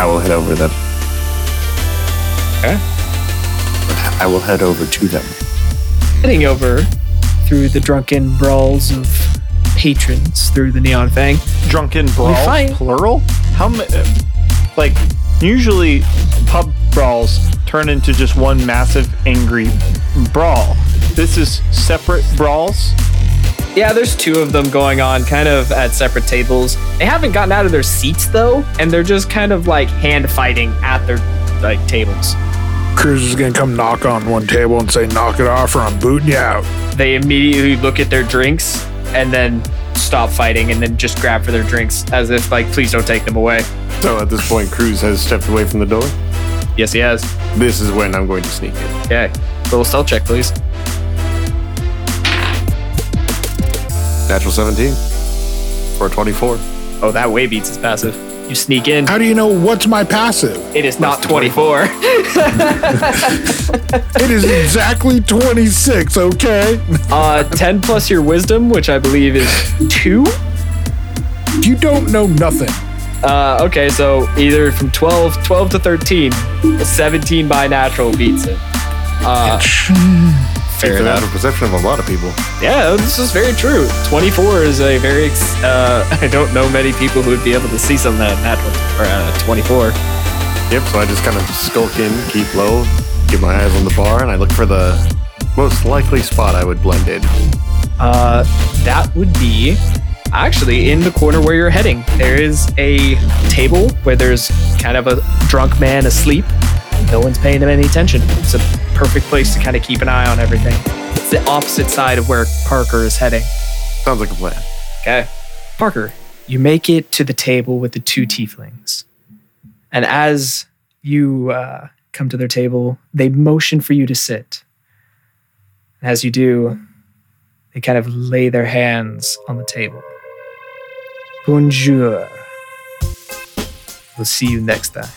Speaker 5: I will head over them.
Speaker 1: Okay.
Speaker 5: I will head over to them.
Speaker 1: Heading over through the drunken brawls of patrons through the Neon Fang.
Speaker 2: Drunken brawl,
Speaker 1: fight.
Speaker 2: plural. How many? Uh, like usually, pub brawls turn into just one massive angry brawl. This is separate brawls.
Speaker 1: Yeah, there's two of them going on, kind of at separate tables. They haven't gotten out of their seats though, and they're just kind of like hand fighting at their like tables.
Speaker 3: Cruz is gonna come knock on one table and say, "Knock it off, or I'm booting you out."
Speaker 1: They immediately look at their drinks and then stop fighting and then just grab for their drinks as if like, please don't take them away.
Speaker 4: So at this point, Cruz has stepped away from the door.
Speaker 1: Yes, he has.
Speaker 4: This is when I'm going to sneak in.
Speaker 1: Okay, little stealth check, please.
Speaker 4: Natural 17 for 24.
Speaker 1: Oh, that way beats his passive. You sneak in.
Speaker 3: How do you know what's my passive?
Speaker 1: It is not 24.
Speaker 3: It is exactly 26. Okay.
Speaker 1: uh, 10 plus your wisdom, which I believe is two.
Speaker 3: You don't know nothing.
Speaker 1: Uh, okay, so either from 12, 12 to 13, 17 by natural beats it. Uh,
Speaker 4: Fair enough. out of perception of a lot of people.
Speaker 1: yeah, this is very true. 24 is a very, uh, I don't know many people who would be able to see something that natural, or uh, 24.
Speaker 4: Yep, so I just kind of skulk in, keep low, keep my eyes on the bar, and I look for the most likely spot I would blend in.
Speaker 1: Uh, that would be actually in the corner where you're heading. There is a table where there's kind of a drunk man asleep. No one's paying him any attention. It's a perfect place to kind of keep an eye on everything. It's the opposite side of where Parker is heading.
Speaker 4: Sounds like a plan.
Speaker 1: Okay. Parker, you make it to the table with the two tieflings. And as you uh, come to their table, they motion for you to sit. As you do, they kind of lay their hands on the table. Bonjour. We'll see you next time.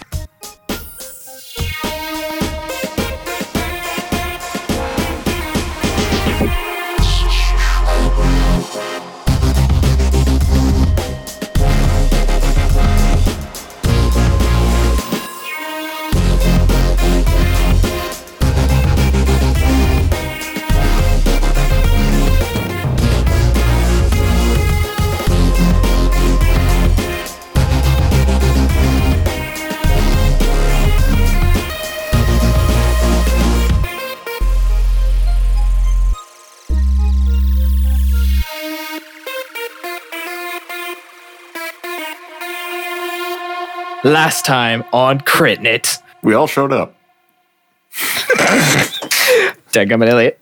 Speaker 1: Last time on Critnit.
Speaker 4: We all showed up.
Speaker 1: Dadgummit Elliot.